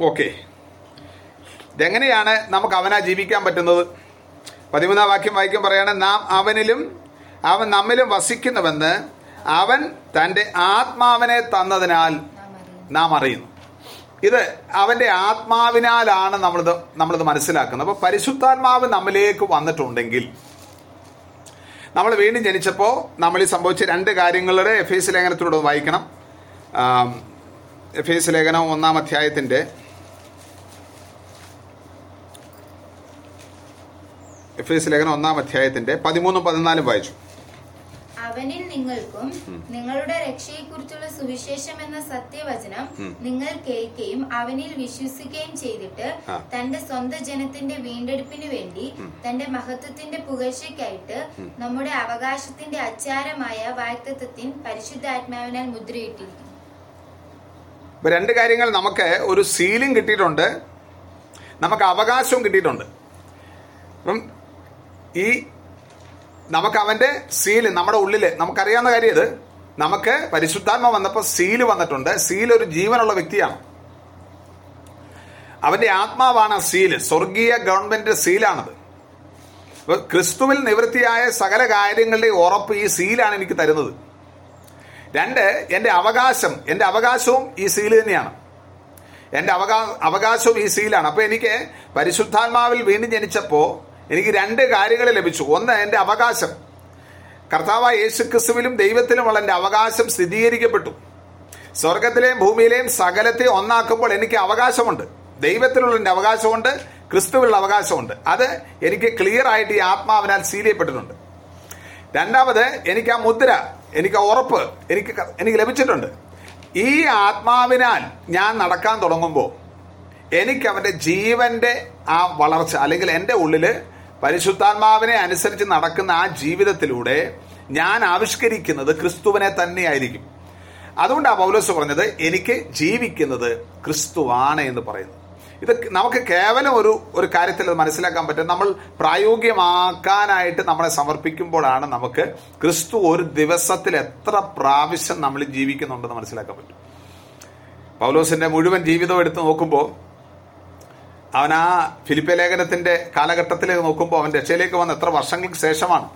ഓക്കെ. ഇതെങ്ങനെയാണ് നമുക്ക് അവനാ ജീവിക്കാൻ പറ്റുന്നത്? പതിമൂന്നാം വാക്യം വായിക്കാൻ പറയാണ് നാം അവനിലും അവൻ നമ്മിലും വസിക്കുന്നുവെന്ന് അവൻ തന്റെ ആത്മാവിനെ തന്നതിനാൽ നാം അറിയുന്നു. ഇത് അവന്റെ ആത്മാവിനാലാണ് നമ്മളിത് നമ്മളിത് മനസ്സിലാക്കുന്നത്. അപ്പൊ പരിശുദ്ധാത്മാവ് നമ്മിലേക്ക് വന്നിട്ടുണ്ടെങ്കിൽ നമ്മൾ വീണ്ടും ജനിച്ചപ്പോൾ നമ്മൾ ഈ സംഭവിച്ച രണ്ട് കാര്യങ്ങളുടെ എഫ് എസ് ലേഖനത്തിലൂടെ വായിക്കണം. എഫ് എസ് ലേഖനം ഒന്നാം അധ്യായത്തിന്റെ എഫ് എസ് ലേഖനം ഒന്നാം അധ്യായത്തിന്റെ പതിമൂന്നും പതിനാലും വായിച്ചു. അവനിൽ നിങ്ങൾക്കും നിങ്ങളുടെ രക്ഷയെക്കുറിച്ചുള്ള സുവിശേഷം എന്ന സത്യവചനം നിങ്ങൾ കേൾക്കുകയും അവനിൽ വിശ്വസിക്കുകയും ചെയ്തിട്ട് തന്റെ സ്വന്തം ജനത്തിന്റെ വീണ്ടെടുപ്പിനു വേണ്ടി തന്റെ മഹത്വത്തിന്റെ പുകഴ്ചയ്ക്കായിട്ട് നമ്മുടെ അവകാശത്തിന്റെ അച്ചാരമായ വാക്തത്വത്തിൻ പരിശുദ്ധാത്മാവിനാൽ മുദ്രയിട്ടിരിക്കുന്നു. ഇപ്പൊ രണ്ട് കാര്യങ്ങൾ നമുക്ക് ഒരു സീലും കിട്ടിയിട്ടുണ്ട്. നമുക്ക് അവകാശവും കിട്ടിയിട്ടുണ്ട്. അപ്പം ഈ നമുക്ക് അവന്റെ സീൽ നമ്മുടെ ഉള്ളിൽ നമുക്കറിയാവുന്ന കാര്യം ഇത്. നമുക്ക് പരിശുദ്ധാത്മ വന്നപ്പോൾ സീൽ വന്നിട്ടുണ്ട്. സീൽ ഒരു ജീവനുള്ള വ്യക്തിയാണ്. അവന്റെ ആത്മാവാണ് സീൽ. സ്വർഗീയ ഗവൺമെന്റിന്റെ സീലാണത്. അപ്പൊ ക്രിസ്തുവിൽ നിവൃത്തിയായ സകല കാര്യങ്ങളുടെ ഉറപ്പ് ഈ സീലാണ് എനിക്ക് തരുന്നത്. രണ്ട് എന്റെ അവകാശം എന്റെ അവകാശവും ഈ സീൽ തന്നെയാണ്. അവകാ അവകാശവും ഈ സീലാണ്. അപ്പൊ എനിക്ക് പരിശുദ്ധാത്മാവിൽ വീണ്ടും ജനിച്ചപ്പോ എനിക്ക് രണ്ട് കാര്യങ്ങൾ ലഭിച്ചു. ഒന്ന് എന്റെ അവകാശം. കർത്താവായ യേശു ക്രിസ്തുവിലും ദൈവത്തിലുമുള്ള എന്റെ അവകാശം സ്ഥിരീകരിക്കപ്പെട്ടു. സ്വർഗത്തിലെയും ഭൂമിയിലെയും സകലത്തെ ഒന്നാക്കുമ്പോൾ എനിക്ക് അവകാശമുണ്ട്. ദൈവത്തിലുള്ള എന്റെ അവകാശമുണ്ട് ക്രിസ്തുവിലുള്ള അവകാശമുണ്ട്. അത് എനിക്ക് ക്ലിയർ ആയിട്ട് ഈ ആത്മാവിനാൽ സീൽ ചെയ്യപ്പെട്ടിട്ടുണ്ട്. രണ്ടാമത് എനിക്ക് ആ മുദ്ര എനിക്ക് ഉറപ്പ് എനിക്ക് എനിക്ക് ലഭിച്ചിട്ടുണ്ട്. ഈ ആത്മാവിനാൽ ഞാൻ നടക്കാൻ തുടങ്ങുമ്പോൾ എനിക്ക് അവന്റെ ജീവന്റെ ആ വളർച്ച അല്ലെങ്കിൽ എന്റെ ഉള്ളിൽ പരിശുദ്ധാത്മാവിനെ അനുസരിച്ച് നടക്കുന്ന ആ ജീവിതത്തിലൂടെ ഞാൻ ആവിഷ്കരിക്കുന്നത് ക്രിസ്തുവിനെ തന്നെയായിരിക്കും. അതുകൊണ്ടാണ് പൗലോസ് പറഞ്ഞത് എനിക്ക് ജീവിക്കുന്നത് ക്രിസ്തുവാണ് എന്ന് പറയുന്നത് ഇത് നമുക്ക് കേവലം ഒരു ഒരു കാര്യത്തിൽ അത് മനസ്സിലാക്കാൻ പറ്റും. നമ്മൾ പ്രായോഗികമാക്കാനായിട്ട് നമ്മളെ സമർപ്പിക്കുമ്പോഴാണ് നമുക്ക് ക്രിസ്തു ഒരു ദിവസത്തിൽ എത്ര പ്രാവശ്യം നമ്മൾ ജീവിക്കുന്നുണ്ടെന്ന് മനസ്സിലാക്കാൻ പറ്റും. പൗലോസിന്റെ മുഴുവൻ ജീവിതം എടുത്ത് നോക്കുമ്പോൾ അവൻ ആ ഫിലിപ്പ ലേഖനത്തിന്റെ കാലഘട്ടത്തിലേക്ക് നോക്കുമ്പോൾ അവൻ രക്ഷയിലേക്ക് വന്ന എത്ര വർഷങ്ങൾക്ക് ശേഷമാണ്?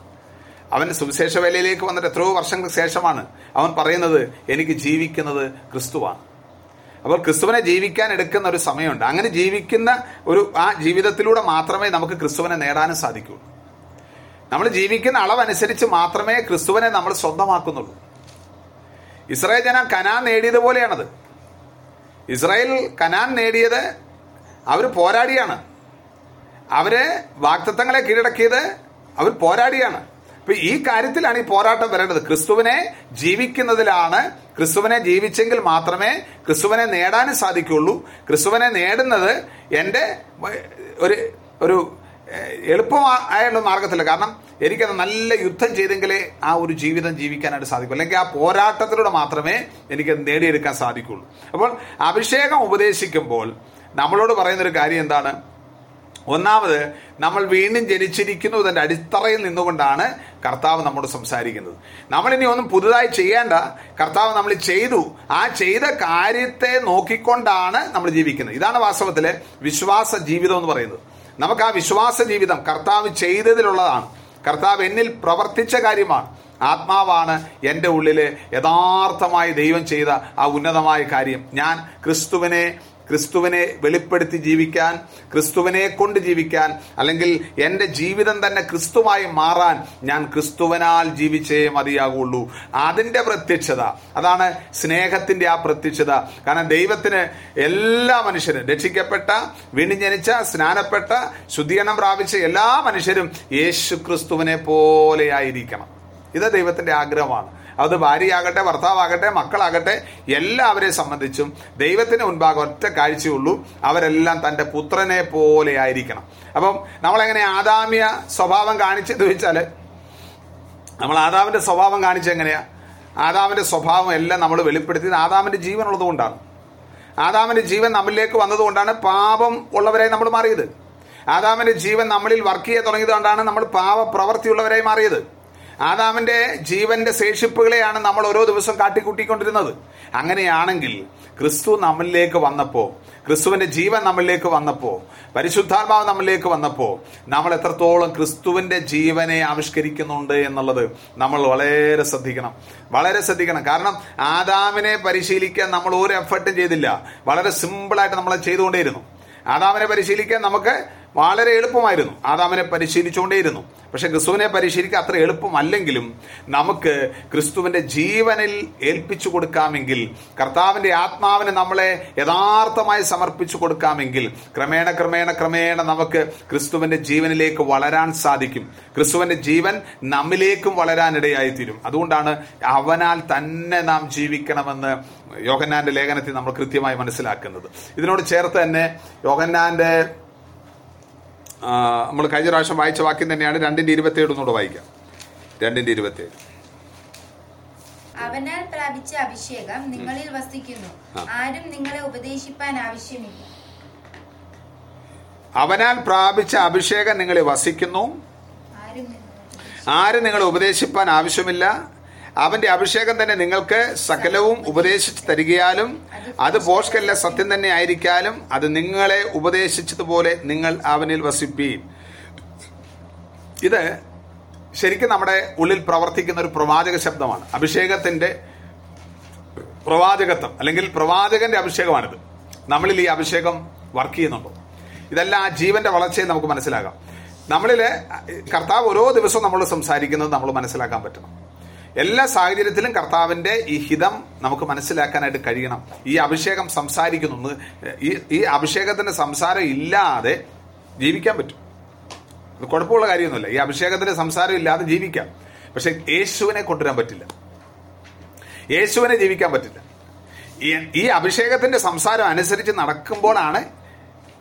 അവൻ സുവിശേഷ വേലയിലേക്ക് വന്നിട്ട് എത്രയോ വർഷങ്ങൾക്ക് ശേഷമാണ് അവൻ പറയുന്നത് എനിക്ക് ജീവിക്കുന്നത് ക്രിസ്തുവാണ്. അപ്പോൾ ക്രിസ്തുവിനെ ജീവിക്കാൻ എടുക്കുന്ന ഒരു സമയമുണ്ട്. അങ്ങനെ ജീവിക്കുന്ന ഒരു ആ ജീവിതത്തിലൂടെ മാത്രമേ നമുക്ക് ക്രിസ്തുവിനെ നേടാനും സാധിക്കുള്ളൂ. നമ്മൾ ജീവിക്കുന്ന അളവനുസരിച്ച് മാത്രമേ ക്രിസ്തുവിനെ നമ്മൾ സ്വന്തമാക്കുന്നുള്ളൂ. ഇസ്രായേൽ ജനം കനാൻ നേടിയതുപോലെയാണത് ഇസ്രായേൽ കനാൻ നേടിയത് അവർ പോരാടിയാണ്. അവരെ വാക്തത്വങ്ങളെ കീഴടക്കിയത് അവർ പോരാടിയാണ്. അപ്പൊ ഈ കാര്യത്തിലാണ് ഈ പോരാട്ടം വരേണ്ടത്. ക്രിസ്തുവിനെ ജീവിക്കുന്നതിലാണ് ക്രിസ്തുവിനെ ജീവിച്ചെങ്കിൽ മാത്രമേ ക്രിസ്തുവിനെ നേടാനും സാധിക്കുള്ളൂ ക്രിസ്തുവിനെ നേടുന്നത് എന്റെ ഒരു ഒരു എളുപ്പമായുള്ള മാർഗത്തില്ല കാരണം എനിക്കത് നല്ല യുദ്ധം ചെയ്തെങ്കിലേ ആ ഒരു ജീവിതം ജീവിക്കാനായിട്ട് സാധിക്കൂ. അല്ലെങ്കിൽ ആ പോരാട്ടത്തിലൂടെ മാത്രമേ എനിക്കത് നേടിയെടുക്കാൻ സാധിക്കുള്ളൂ അപ്പോൾ അഭിഷേകം ഉപദേശിക്കുമ്പോൾ നമ്മളോട് പറയുന്നൊരു കാര്യം എന്താണ്? ഒന്നാമത് നമ്മൾ വീണ്ടും ജനിച്ചിരിക്കുന്നു ഇതിന്റെ അടിത്തറയിൽ നിന്നുകൊണ്ടാണ് കർത്താവ് നമ്മോട് സംസാരിക്കുന്നത്. നമ്മളിനി ഒന്നും പുതുതായി ചെയ്യേണ്ട കർത്താവ് നമ്മൾ ചെയ്തു. ആ ചെയ്ത കാര്യത്തെ നോക്കിക്കൊണ്ടാണ് നമ്മൾ ജീവിക്കുന്നത്. ഇതാണ് വാസ്തവത്തിലെ വിശ്വാസ ജീവിതം എന്ന് പറയുന്നത്. നമുക്ക് ആ വിശ്വാസ ജീവിതം കർത്താവ് ചെയ്തതിലുള്ളതാണ്. കർത്താവ് എന്നിൽ പ്രവർത്തിച്ച കാര്യമാണ്. ആത്മാവാണ് എന്റെ ഉള്ളിൽ യഥാർത്ഥമായി ദൈവം ചെയ്ത ആ ഉന്നതമായ കാര്യം. ഞാൻ ക്രിസ്തുവിനെ ക്രിസ്തുവിനെ വെളിപ്പെടുത്തി ജീവിക്കാൻ ക്രിസ്തുവിനെ കൊണ്ട് ജീവിക്കാൻ അല്ലെങ്കിൽ എന്റെ ജീവിതം തന്നെ ക്രിസ്തുവായി മാറാൻ ഞാൻ ക്രിസ്തുവിനാൽ ജീവിച്ചേ മതിയാകുള്ളൂ. അതിന്റെ പ്രത്യക്ഷത. അതാണ് സ്നേഹത്തിന്റെ ആ പ്രത്യക്ഷത. കാരണം ദൈവത്തിന് എല്ലാ മനുഷ്യരും രക്ഷിക്കപ്പെട്ട വിണിഞ്ഞനിച്ച സ്നാനപ്പെട്ട ശുദ്ധീകരണം പ്രാപിച്ച എല്ലാ മനുഷ്യരും യേശു ക്രിസ്തുവിനെ പോലെയായിരിക്കണം ഇത് ദൈവത്തിന്റെ ആഗ്രഹമാണ്. അത് ഭാര്യയാകട്ടെ ഭർത്താവാകട്ടെ മക്കളാകട്ടെ എല്ലാവരെ സംബന്ധിച്ചും ദൈവത്തിന് മുൻപാകെ ഒറ്റ കാഴ്ചയുള്ളൂ. അവരെല്ലാം തന്റെ പുത്രനെ പോലെ ആയിരിക്കണം. അപ്പം നമ്മളെങ്ങനെ ആദാമ്യ സ്വഭാവം കാണിച്ചെന്ന് ചോദിച്ചാൽ നമ്മൾ ആദാമിന്റെ സ്വഭാവം കാണിച്ചെങ്ങനെയാ ആദാമിന്റെ സ്വഭാവം എല്ലാം നമ്മൾ വെളിപ്പെടുത്തിയത് ആദാമിന്റെ ജീവൻ ഉള്ളതുകൊണ്ടാണ് ആദാമിന്റെ ജീവൻ നമ്മളിലേക്ക് വന്നതുകൊണ്ടാണ് പാപം ഉള്ളവരായി നമ്മൾ മാറിയത്. ആദാമിന്റെ ജീവൻ നമ്മളിൽ വർക്ക് ചെയ്യാൻ തുടങ്ങിയത് കൊണ്ടാണ് നമ്മൾ പാപ പ്രവൃത്തിയുള്ളവരായി മാറിയത്. ആദാമിന്റെ ജീവന്റെ ശേഷിപ്പുകളെയാണ് നമ്മൾ ഓരോ ദിവസവും കാട്ടിക്കൂട്ടിക്കൊണ്ടിരുന്നത്. അങ്ങനെയാണെങ്കിൽ ക്രിസ്തു നമ്മളിലേക്ക് വന്നപ്പോൾ ക്രിസ്തുവിന്റെ ജീവൻ നമ്മളിലേക്ക് വന്നപ്പോൾ പരിശുദ്ധാത്മാവ് നമ്മളിലേക്ക് വന്നപ്പോൾ നമ്മൾ എത്രത്തോളം ക്രിസ്തുവിന്റെ ജീവനെ ആവിഷ്കരിക്കുന്നുണ്ട് എന്നുള്ളത് നമ്മൾ വളരെ ശ്രദ്ധിക്കണം. വളരെ ശ്രദ്ധിക്കണം. കാരണം ആദാമിനെ പരിശീലിക്കാൻ നമ്മൾ ഒരു എഫർട്ടും ചെയ്തില്ല. വളരെ സിമ്പിളായിട്ട് നമ്മൾ ചെയ്തുകൊണ്ടേയിരുന്നു. ആദാമിനെ പരിശീലിക്കാൻ നമുക്ക് വളരെ എളുപ്പമായിരുന്നു. ആദാമിനെ പരിശീലിച്ചുകൊണ്ടേയിരുന്നു. പക്ഷെ ക്രിസ്തുവിനെ പരിശീലിക്കാൻ അത്ര എളുപ്പമല്ലെങ്കിലും നമുക്ക് ക്രിസ്തുവിന്റെ ജീവനിൽ ഏൽപ്പിച്ചു കൊടുക്കാമെങ്കിൽ കർത്താവിന്റെ ആത്മാവിനെ നമ്മളെ യഥാർത്ഥമായി സമർപ്പിച്ചു കൊടുക്കാമെങ്കിൽ ക്രമേണ ക്രമേണ ക്രമേണ നമുക്ക് ക്രിസ്തുവിന്റെ ജീവനിലേക്ക് വളരാൻ സാധിക്കും. ക്രിസ്തുവിന്റെ ജീവൻ നമ്മിലേക്കും വളരാനിടയായിത്തീരും. അതുകൊണ്ടാണ് അവനാൽ തന്നെ നാം ജീവിക്കണമെന്ന് യോഹന്നാന്റെ ലേഖനത്തിൽ നമ്മൾ കൃത്യമായി മനസ്സിലാക്കുന്നത്. ഇതിനോട് ചേർത്ത് തന്നെ യോഹന്നാന്റെ ആ, നമ്മൾ കഴിഞ്ഞ പ്രാവശ്യം വായിച്ച വാക്യം തന്നെയാണ് രണ്ടിന്റെ ഇരുപത്തിയേഴ് ഒന്നുകൂടെ വായിക്കാം. രണ്ടിന്റെ ഇരുപത്തിയേഴ് അവനാൽ പ്രാപിച്ച അഭിഷേകം നിങ്ങളിൽ വസിക്കുന്നു. ആരും നിങ്ങളെ ഉപദേശിപ്പാൻ ആവശ്യമില്ല. അവനാൽ പ്രാപിച്ച അഭിഷേകം നിങ്ങളെ വസിക്കുന്നു. ആരും നിങ്ങളെ ഉപദേശിപ്പാൻ ആവശ്യമില്ല. അവന്റെ അഭിഷേകം തന്നെ നിങ്ങൾക്ക് സകലവും ഉപദേശിച്ചു തരികയാലും അത് പോഷ്കല്ല സത്യം തന്നെ ആയിരിക്കാലും അത് നിങ്ങളെ ഉപദേശിച്ചതുപോലെ നിങ്ങൾ അവനിൽ വസിപ്പീൻ. ഇത് ശരിക്കും നമ്മുടെ ഉള്ളിൽ പ്രവർത്തിക്കുന്ന ഒരു പ്രവാചക ശബ്ദമാണ്. അഭിഷേകത്തിന്റെ പ്രവാചകത്വം അല്ലെങ്കിൽ പ്രവാചകന്റെ അഭിഷേകമാണിത്. നമ്മളിൽ ഈ അഭിഷേകം വർക്ക് ചെയ്യുന്നുണ്ടോ? ഇതെല്ലാം ആ ജീവന്റെ വളർച്ചയെ നമുക്ക് മനസ്സിലാകാം നമ്മളിൽ കർത്താവ് ഓരോ ദിവസവും നമ്മൾ സംസാരിക്കുന്നത് നമ്മൾ മനസ്സിലാക്കാൻ പറ്റണം. എല്ലാ സാഹചര്യത്തിലും കർത്താവിന്റെ ഈ ഹിതം നമുക്ക് മനസ്സിലാക്കാനായിട്ട് കഴിയണം. ഈ അഭിഷേകം സംസാരിക്കുന്നു ഈ ഈ അഭിഷേകത്തിന്റെ സംസാരം ഇല്ലാതെ ജീവിക്കാൻ പറ്റും. അത് കുഴപ്പമുള്ള കാര്യമൊന്നുമില്ല. ഈ അഭിഷേകത്തിന്റെ സംസാരം ഇല്ലാതെ ജീവിക്കാം. പക്ഷെ യേശുവിനെ കൊണ്ടുവരാൻ പറ്റില്ല. യേശുവിനെ ജീവിക്കാൻ പറ്റില്ല. ഈ- അഭിഷേകത്തിന്റെ സംസാരം അനുസരിച്ച് നടക്കുമ്പോഴാണ്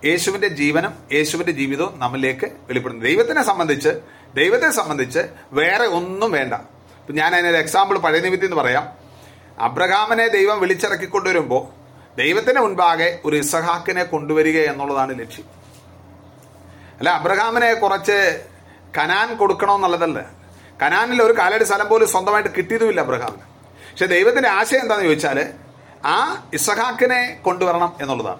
യേശുവിന്റെ ജീവനും യേശുവിന്റെ ജീവിതവും നമ്മളിലേക്ക് വെളിപ്പെടുന്നത്. ദൈവത്തിനെ സംബന്ധിച്ച് ദൈവത്തെ സംബന്ധിച്ച് വേറെ ഒന്നും വേണ്ട. ഞാൻ അതിനൊരു എക്സാമ്പിൾ പഴയ നിമിത്തി എന്ന് പറയാം. അബ്രഹാമിനെ ദൈവം വിളിച്ചിറക്കിക്കൊണ്ടുവരുമ്പോൾ ദൈവത്തിന് മുൻപാകെ ഒരു ഇസഹാക്കിനെ കൊണ്ടുവരിക എന്നുള്ളതാണ് ലക്ഷ്യം. അല്ല അബ്രഹാമിനെ കുറച്ച് കനാൻ കൊടുക്കണമെന്നുള്ളതല്ല. കനാനിൽ ഒരു കാലടി സ്ഥലം പോലും സ്വന്തമായിട്ട് കിട്ടിയതുമില്ല അബ്രഹാമിന്. പക്ഷെ ദൈവത്തിന്റെ ആശയം എന്താണെന്ന് ചോദിച്ചാൽ ആ ഇസഹാക്കിനെ കൊണ്ടുവരണം എന്നുള്ളതാണ്.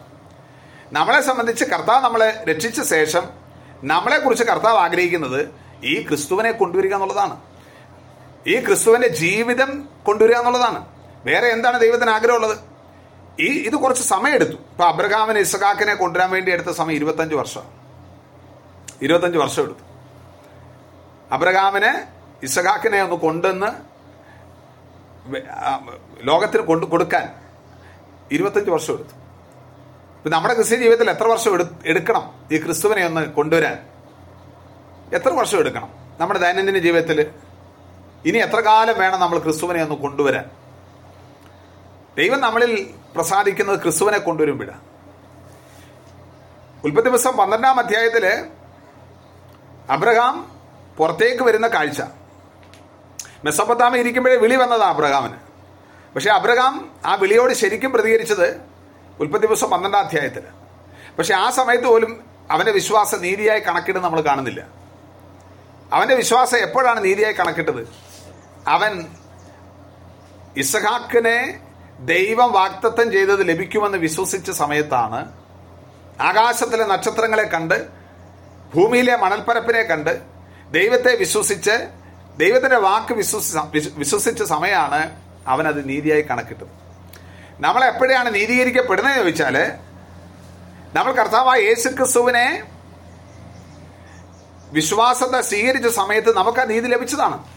നമ്മളെ സംബന്ധിച്ച് കർത്താവ് നമ്മളെ രക്ഷിച്ച ശേഷം നമ്മളെ കുറിച്ച് കർത്താവ് ആഗ്രഹിക്കുന്നത് ഈ ക്രിസ്തുവിനെ കൊണ്ടുവരിക എന്നുള്ളതാണ്. ഈ ക്രിസ്തുവിന്റെ ജീവിതം കൊണ്ടുവരിക എന്നുള്ളതാണ്. വേറെ എന്താണ് ദൈവത്തിന് ആഗ്രഹമുള്ളത്? ഈ ഇത് കുറച്ച് സമയമെടുത്തു. ഇപ്പൊ അബ്രഹാമിന് ഇസഖാക്കിനെ കൊണ്ടുവരാൻ വേണ്ടി എടുത്ത സമയം ഇരുപത്തഞ്ച് വർഷം. ഇരുപത്തഞ്ച് വർഷം എടുത്തു. അബ്രഹാമിനെ ഇസഖാക്കിനെ ഒന്ന് കൊണ്ടുവന്ന് ലോകത്തിന് കൊണ്ട് കൊടുക്കാൻ ഇരുപത്തഞ്ച് വർഷം എടുത്തു. ഇപ്പൊ നമ്മുടെ ക്രിസ്ത്യൻ ജീവിതത്തിൽ എത്ര വർഷം എടു- എടുക്കണം ഈ ക്രിസ്തുവിനെ ഒന്ന് കൊണ്ടുവരാൻ? എത്ര വർഷം എടുക്കണം? നമ്മുടെ ദൈനംദിന ജീവിതത്തിൽ ഇനി എത്ര കാലം വേണം നമ്മൾ ക്രിസ്തുവിനെ ഒന്ന് കൊണ്ടുവരാൻ? ദൈവം നമ്മളിൽ പ്രസാദിക്കുന്നത് ക്രിസ്തുവിനെ കൊണ്ടുവരുമ്പോഴാണ് ഉൽപ്പത്തി ദിവസം പന്ത്രണ്ടാം അധ്യായത്തിൽ അബ്രഹാം പുറത്തേക്ക് വരുന്ന കാഴ്ച. മെസ്സപ്പത്താമ ഇരിക്കുമ്പോഴേ വിളി വന്നതാണ് അബ്രഹാമിന്. പക്ഷെ അബ്രഹാം ആ വിളിയോട് ശരിക്കും പ്രതികരിച്ചത് ഉൽപ്പത്തി ദിവസം പന്ത്രണ്ടാം അധ്യായത്തിൽ പക്ഷെ ആ സമയത്ത് പോലും അവന്റെ വിശ്വാസം നീതിയായി കണക്കിട്ട് നമ്മൾ കാണുന്നില്ല. അവന്റെ വിശ്വാസം എപ്പോഴാണ് നീതിയായി കണക്കിട്ടത്? അവൻ ഇസഹാക്കിനെ ദൈവം വാക്തത്വം ചെയ്തത് ലഭിക്കുമെന്ന് വിശ്വസിച്ച സമയത്താണ് ആകാശത്തിലെ നക്ഷത്രങ്ങളെ കണ്ട് ഭൂമിയിലെ മണൽപ്പരപ്പിനെ കണ്ട് ദൈവത്തെ വിശ്വസിച്ച് ദൈവത്തിന്റെ വാക്ക് വിശ്വസി വിശ്വ- വിശ്വസിച്ച സമയമാണ് അവനത് നീതിയായി കണക്കിട്ടത്. നമ്മൾ എപ്പോഴാണ് നീതീകരിക്കപ്പെടുന്നത് ചോദിച്ചാൽ നമ്മൾ കർത്താവായ യേശു ക്രിസ്തുവിനെ വിശ്വാസത്തെ സ്വീകരിച്ച സമയത്ത് നമുക്ക് ആ നീതി ലഭിച്ചതാണ്.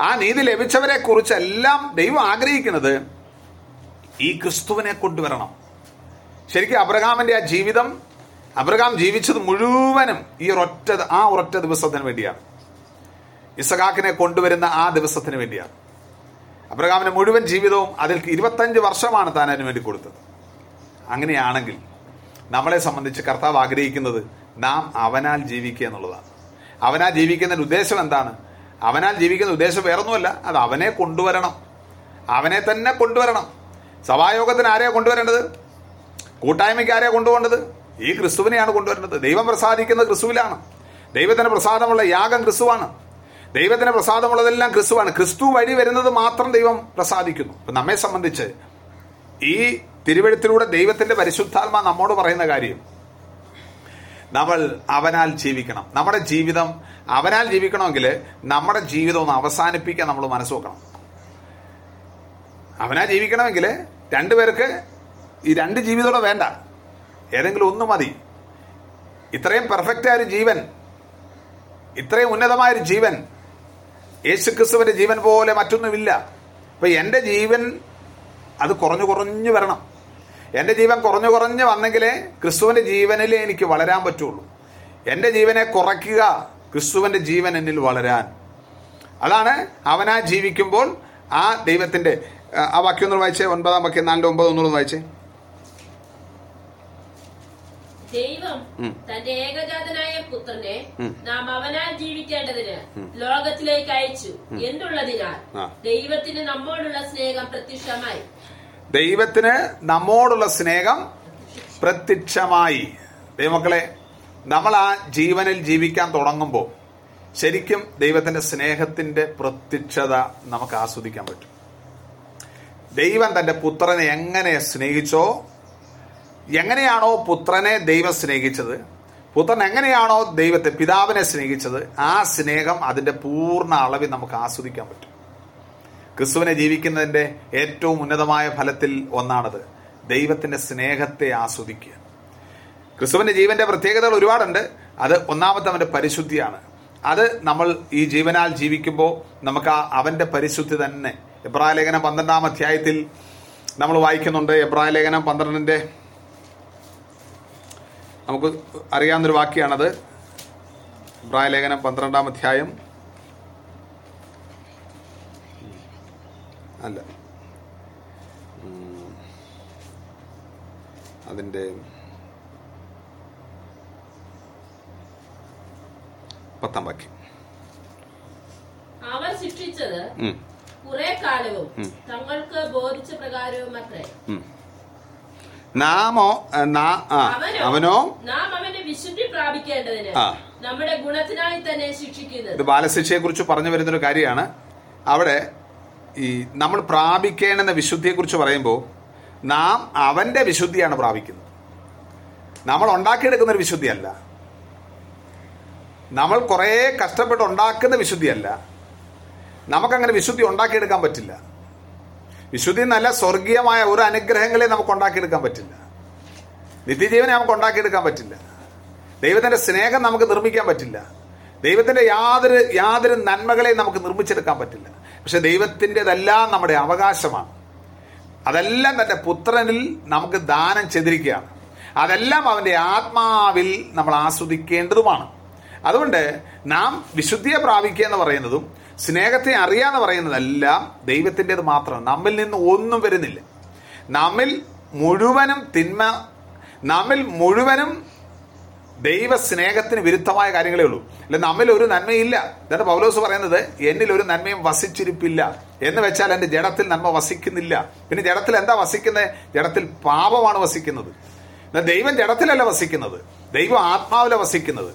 ആ നീതി ലഭിച്ചവരെ കുറിച്ചെല്ലാം ദൈവം ആഗ്രഹിക്കുന്നത് ഈ ക്രിസ്തുവിനെ കൊണ്ടുവരണം. ശരിക്കും അബ്രഹാമിന്റെ ആ ജീവിതം അബ്രഹാം ജീവിച്ചത് മുഴുവനും ഈ ഒറ്റ ആ ഒരൊറ്റ ദിവസത്തിന് വേണ്ടിയാണ്. ഇസഖാക്കിനെ കൊണ്ടുവരുന്ന ആ ദിവസത്തിന് വേണ്ടിയാണ്. അബ്രഹാമിന്റെ മുഴുവൻ ജീവിതവും അതിൽ ഇരുപത്തഞ്ച് വർഷമാണ് താൻ അതിനു വേണ്ടി കൊടുത്തത്. അങ്ങനെയാണെങ്കിൽ നമ്മളെ സംബന്ധിച്ച് കർത്താവ് ആഗ്രഹിക്കുന്നത് നാം അവനാൽ ജീവിക്കുക എന്നുള്ളതാണ്. അവനാൽ ജീവിക്കുന്നതിന്റെ ഉദ്ദേശം എന്താണ്? അവനാൽ ജീവിക്കുന്ന ഉദ്ദേശം വേറൊന്നുമല്ല. അത് അവനെ കൊണ്ടുവരണം. അവനെ തന്നെ കൊണ്ടുവരണം. സഭായോഗത്തിന് ആരെയാണ് കൊണ്ടുവരേണ്ടത്? കൂട്ടായ്മയ്ക്ക് ആരെയാണ് കൊണ്ടുപോകേണ്ടത്? ഈ ക്രിസ്തുവിനെയാണ് കൊണ്ടുവരേണ്ടത്. ദൈവം പ്രസാദിക്കുന്നത് ക്രിസ്തുവിലാണ്. ദൈവത്തിന് പ്രസാദമുള്ള യാഗം ക്രിസ്തുവാണ്. ദൈവത്തിന് പ്രസാദമുള്ളതെല്ലാം ക്രിസ്തുവാണ്. ക്രിസ്തു വഴി വരുന്നത് മാത്രം ദൈവം പ്രസാദിക്കുന്നു. അപ്പൊ നമ്മെ സംബന്ധിച്ച് ഈ തിരുവഴുത്തിലൂടെ ദൈവത്തിന്റെ പരിശുദ്ധാത്മ നമ്മോട് പറയുന്ന കാര്യം നമ്മൾ അവനാൽ ജീവിക്കണം. നമ്മുടെ ജീവിതം അവനാൽ ജീവിക്കണമെങ്കിൽ നമ്മുടെ ജീവിതം ഒന്ന് അവസാനിപ്പിക്കാൻ നമ്മൾ മനസ്സ് നോക്കണം അവനാൽ ജീവിക്കണമെങ്കിൽ രണ്ടുപേർക്ക് ഈ രണ്ട് ജീവിതത്തോടെ വേണ്ട. ഏതെങ്കിലും ഒന്ന് മതി. ഇത്രയും പെർഫെക്റ്റ് ആയ ഒരു ജീവൻ ഇത്രയും ഉന്നതമായൊരു ജീവൻ യേശു യേശുക്രിസ്തുവിന്റെ ജീവൻ പോലെ മറ്റൊന്നുമില്ല. അപ്പൊ എന്റെ ജീവൻ അത് കുറഞ്ഞു കുറഞ്ഞു വരണം. എന്റെ ജീവൻ കുറഞ്ഞു കുറഞ്ഞ് വന്നെങ്കിലേ ക്രിസ്തുവിന്റെ ജീവനിലേ എനിക്ക് വളരാൻ പറ്റുള്ളൂ. എന്റെ ജീവനെ കുറയ്ക്കുക ക്രിസ്തുവിന്റെ ജീവൻ എന്നിൽ വളരാൻ. അതാണ് അവനാ ജീവിക്കുമ്പോൾ ആ ദൈവത്തിന്റെ ആ, വാക്യം ഒന്ന് വായിച്ചേ. ഒൻപതാം വാക്യം നാലിന്റെ ഒമ്പത് ഒന്നുകൂടെ ഒന്ന് വായിച്ചേ. ദൈവം തന്റെ ഏകജാതനായ പുത്രനെ നാം അവനാൽ ജീവിക്കേണ്ടതിന് ലോകത്തിലേക്ക് അയച്ചു എന്തുള്ളതിനാൽ ആ. ദൈവത്തിന് നമ്മോടുള്ള സ്നേഹം പ്രത്യക്ഷമായി. ദൈവത്തിന് നമ്മോടുള്ള സ്നേഹം പ്രത്യക്ഷമായി. ദൈവമക്കളെ നമ്മൾ ആ ജീവനിൽ ജീവിക്കാൻ തുടങ്ങുമ്പോൾ ശരിക്കും ദൈവത്തിന്റെ സ്നേഹത്തിന്റെ പ്രത്യക്ഷത നമുക്ക് ആസ്വദിക്കാൻ പറ്റും. ദൈവം തന്റെ പുത്രനെ എങ്ങനെ സ്നേഹിച്ചോ എങ്ങനെയാണോ പുത്രനെ ദൈവം സ്നേഹിച്ചത് പുത്രൻ എങ്ങനെയാണോ ദൈവത്തെ പിതാവിനെ സ്നേഹിച്ചത് ആ സ്നേഹം അതിന്റെ പൂർണ അളവിൽ നമുക്ക് ആസ്വദിക്കാൻ പറ്റും. ക്രിസ്തുവിനെ ജീവിക്കുന്നതിന്റെ ഏറ്റവും ഉന്നതമായ ഫലത്തിൽ ഒന്നാണത് ദൈവത്തിന്റെ സ്നേഹത്തെ ആസ്വദിക്കുക. ക്രിസ്തുവിന്റെ ജീവന്റെ പ്രത്യേകതകൾ ഒരുപാടുണ്ട്. അത് ഒന്നാമത്തെ അവന്റെ പരിശുദ്ധിയാണ്. അത് നമ്മൾ ഈ ജീവനാൽ ജീവിക്കുമ്പോൾ നമുക്ക് ആ അവന്റെ പരിശുദ്ധി തന്നെ. എബ്രായ ലേഖനം പന്ത്രണ്ടാം അധ്യായത്തിൽ നമ്മൾ വായിക്കുന്നുണ്ട്. എബ്രായ ലേഖനം പന്ത്രണ്ടിന്റെ നമുക്ക് അറിയാവുന്നൊരു വാക്യാണത് എബ്രായ ലേഖനം പന്ത്രണ്ടാം അധ്യായം അല്ല. അതിന്റെ പത്താം വാക്യം. അവർ ശിക്ഷിച്ചത്. കുറെ കാലവും തങ്ങൾക്ക് ബോധിച്ച പ്രകാരവും അത്രേ. നാമോ അവനോ? നാം അവന്റെ വിശുദ്ധി പ്രാപിക്കേണ്ടതിന് നമ്മുടെ ഗുണത്തിനായി തന്നെ ശിക്ഷിക്കുന്നത്. ഇത് ബാലശിക്ഷയെ കുറിച്ച് പറഞ്ഞു വരുന്നൊരു കാര്യമാണ്. അവിടെ ഈ നമ്മൾ പ്രാപിക്കേണ്ടുന്ന വിശുദ്ധിയെക്കുറിച്ച് പറയുമ്പോൾ നാം അവന്റെ വിശുദ്ധിയാണ് പ്രാപിക്കുന്നത്. നമ്മൾ ഉണ്ടാക്കിയെടുക്കുന്ന ഒരു വിശുദ്ധിയല്ല. നമ്മൾ കുറേ കഷ്ടപ്പെട്ട് ഉണ്ടാക്കുന്ന വിശുദ്ധിയല്ല. നമുക്കങ്ങനെ വിശുദ്ധി ഉണ്ടാക്കിയെടുക്കാൻ പറ്റില്ല. വിശുദ്ധി നല്ല സ്വർഗീയമായ ഒരു അനുഗ്രഹങ്ങളെ നമുക്ക് ഉണ്ടാക്കിയെടുക്കാൻ പറ്റില്ല. നിത്യജീവനെ നമുക്ക് ഉണ്ടാക്കിയെടുക്കാൻ പറ്റില്ല. ദൈവത്തിന്റെ സ്നേഹം നമുക്ക് നിർമ്മിക്കാൻ പറ്റില്ല. ദൈവത്തിന്റെ യാതൊരു യാതൊരു നന്മകളെയും നമുക്ക് നിർമ്മിച്ചെടുക്കാൻ പറ്റില്ല. പക്ഷെ ദൈവത്തിന്റെതെല്ലാം നമ്മുടെ അവകാശമാണ്. അതെല്ലാം തന്റെ പുത്രനിൽ നമുക്ക് ദാനം ചെയ്തിരിക്കുകയാണ്. അതെല്ലാം അവന്റെ ആത്മാവിൽ നമ്മൾ ആസ്വദിക്കേണ്ടതുമാണ്. അതുകൊണ്ട് നാം വിശുദ്ധിയെ പ്രാപിക്കുക എന്ന് പറയുന്നതും സ്നേഹത്തെ അറിയാന്ന് പറയുന്നതെല്ലാം ദൈവത്തിന്റെത് മാത്രമാണ്. നമ്മിൽ നിന്ന് ഒന്നും വരുന്നില്ല. നമ്മിൽ മുഴുവനും തിന്മ നമ്മിൽ മുഴുവനും ദൈവ സ്നേഹത്തിന് വിരുദ്ധമായ കാര്യങ്ങളേ ഉള്ളൂ. അല്ല നമ്മിൽ ഒരു നന്മയില്ല. എന്നിട്ട് പൗലോസ് പറയുന്നത് എന്നിൽ ഒരു നന്മയും വസിച്ചിരിപ്പില്ല. എന്ന് വെച്ചാൽ എന്റെ ജഡത്തിൽ നന്മ വസിക്കുന്നില്ല. പിന്നെ ജഡത്തിൽ എന്താ വസിക്കുന്നത്? ജഡത്തിൽ പാപമാണ് വസിക്കുന്നത്. എന്നാൽ ദൈവം ജഡത്തിലല്ല വസിക്കുന്നത്. ദൈവം ആത്മാവിലെ വസിക്കുന്നത്.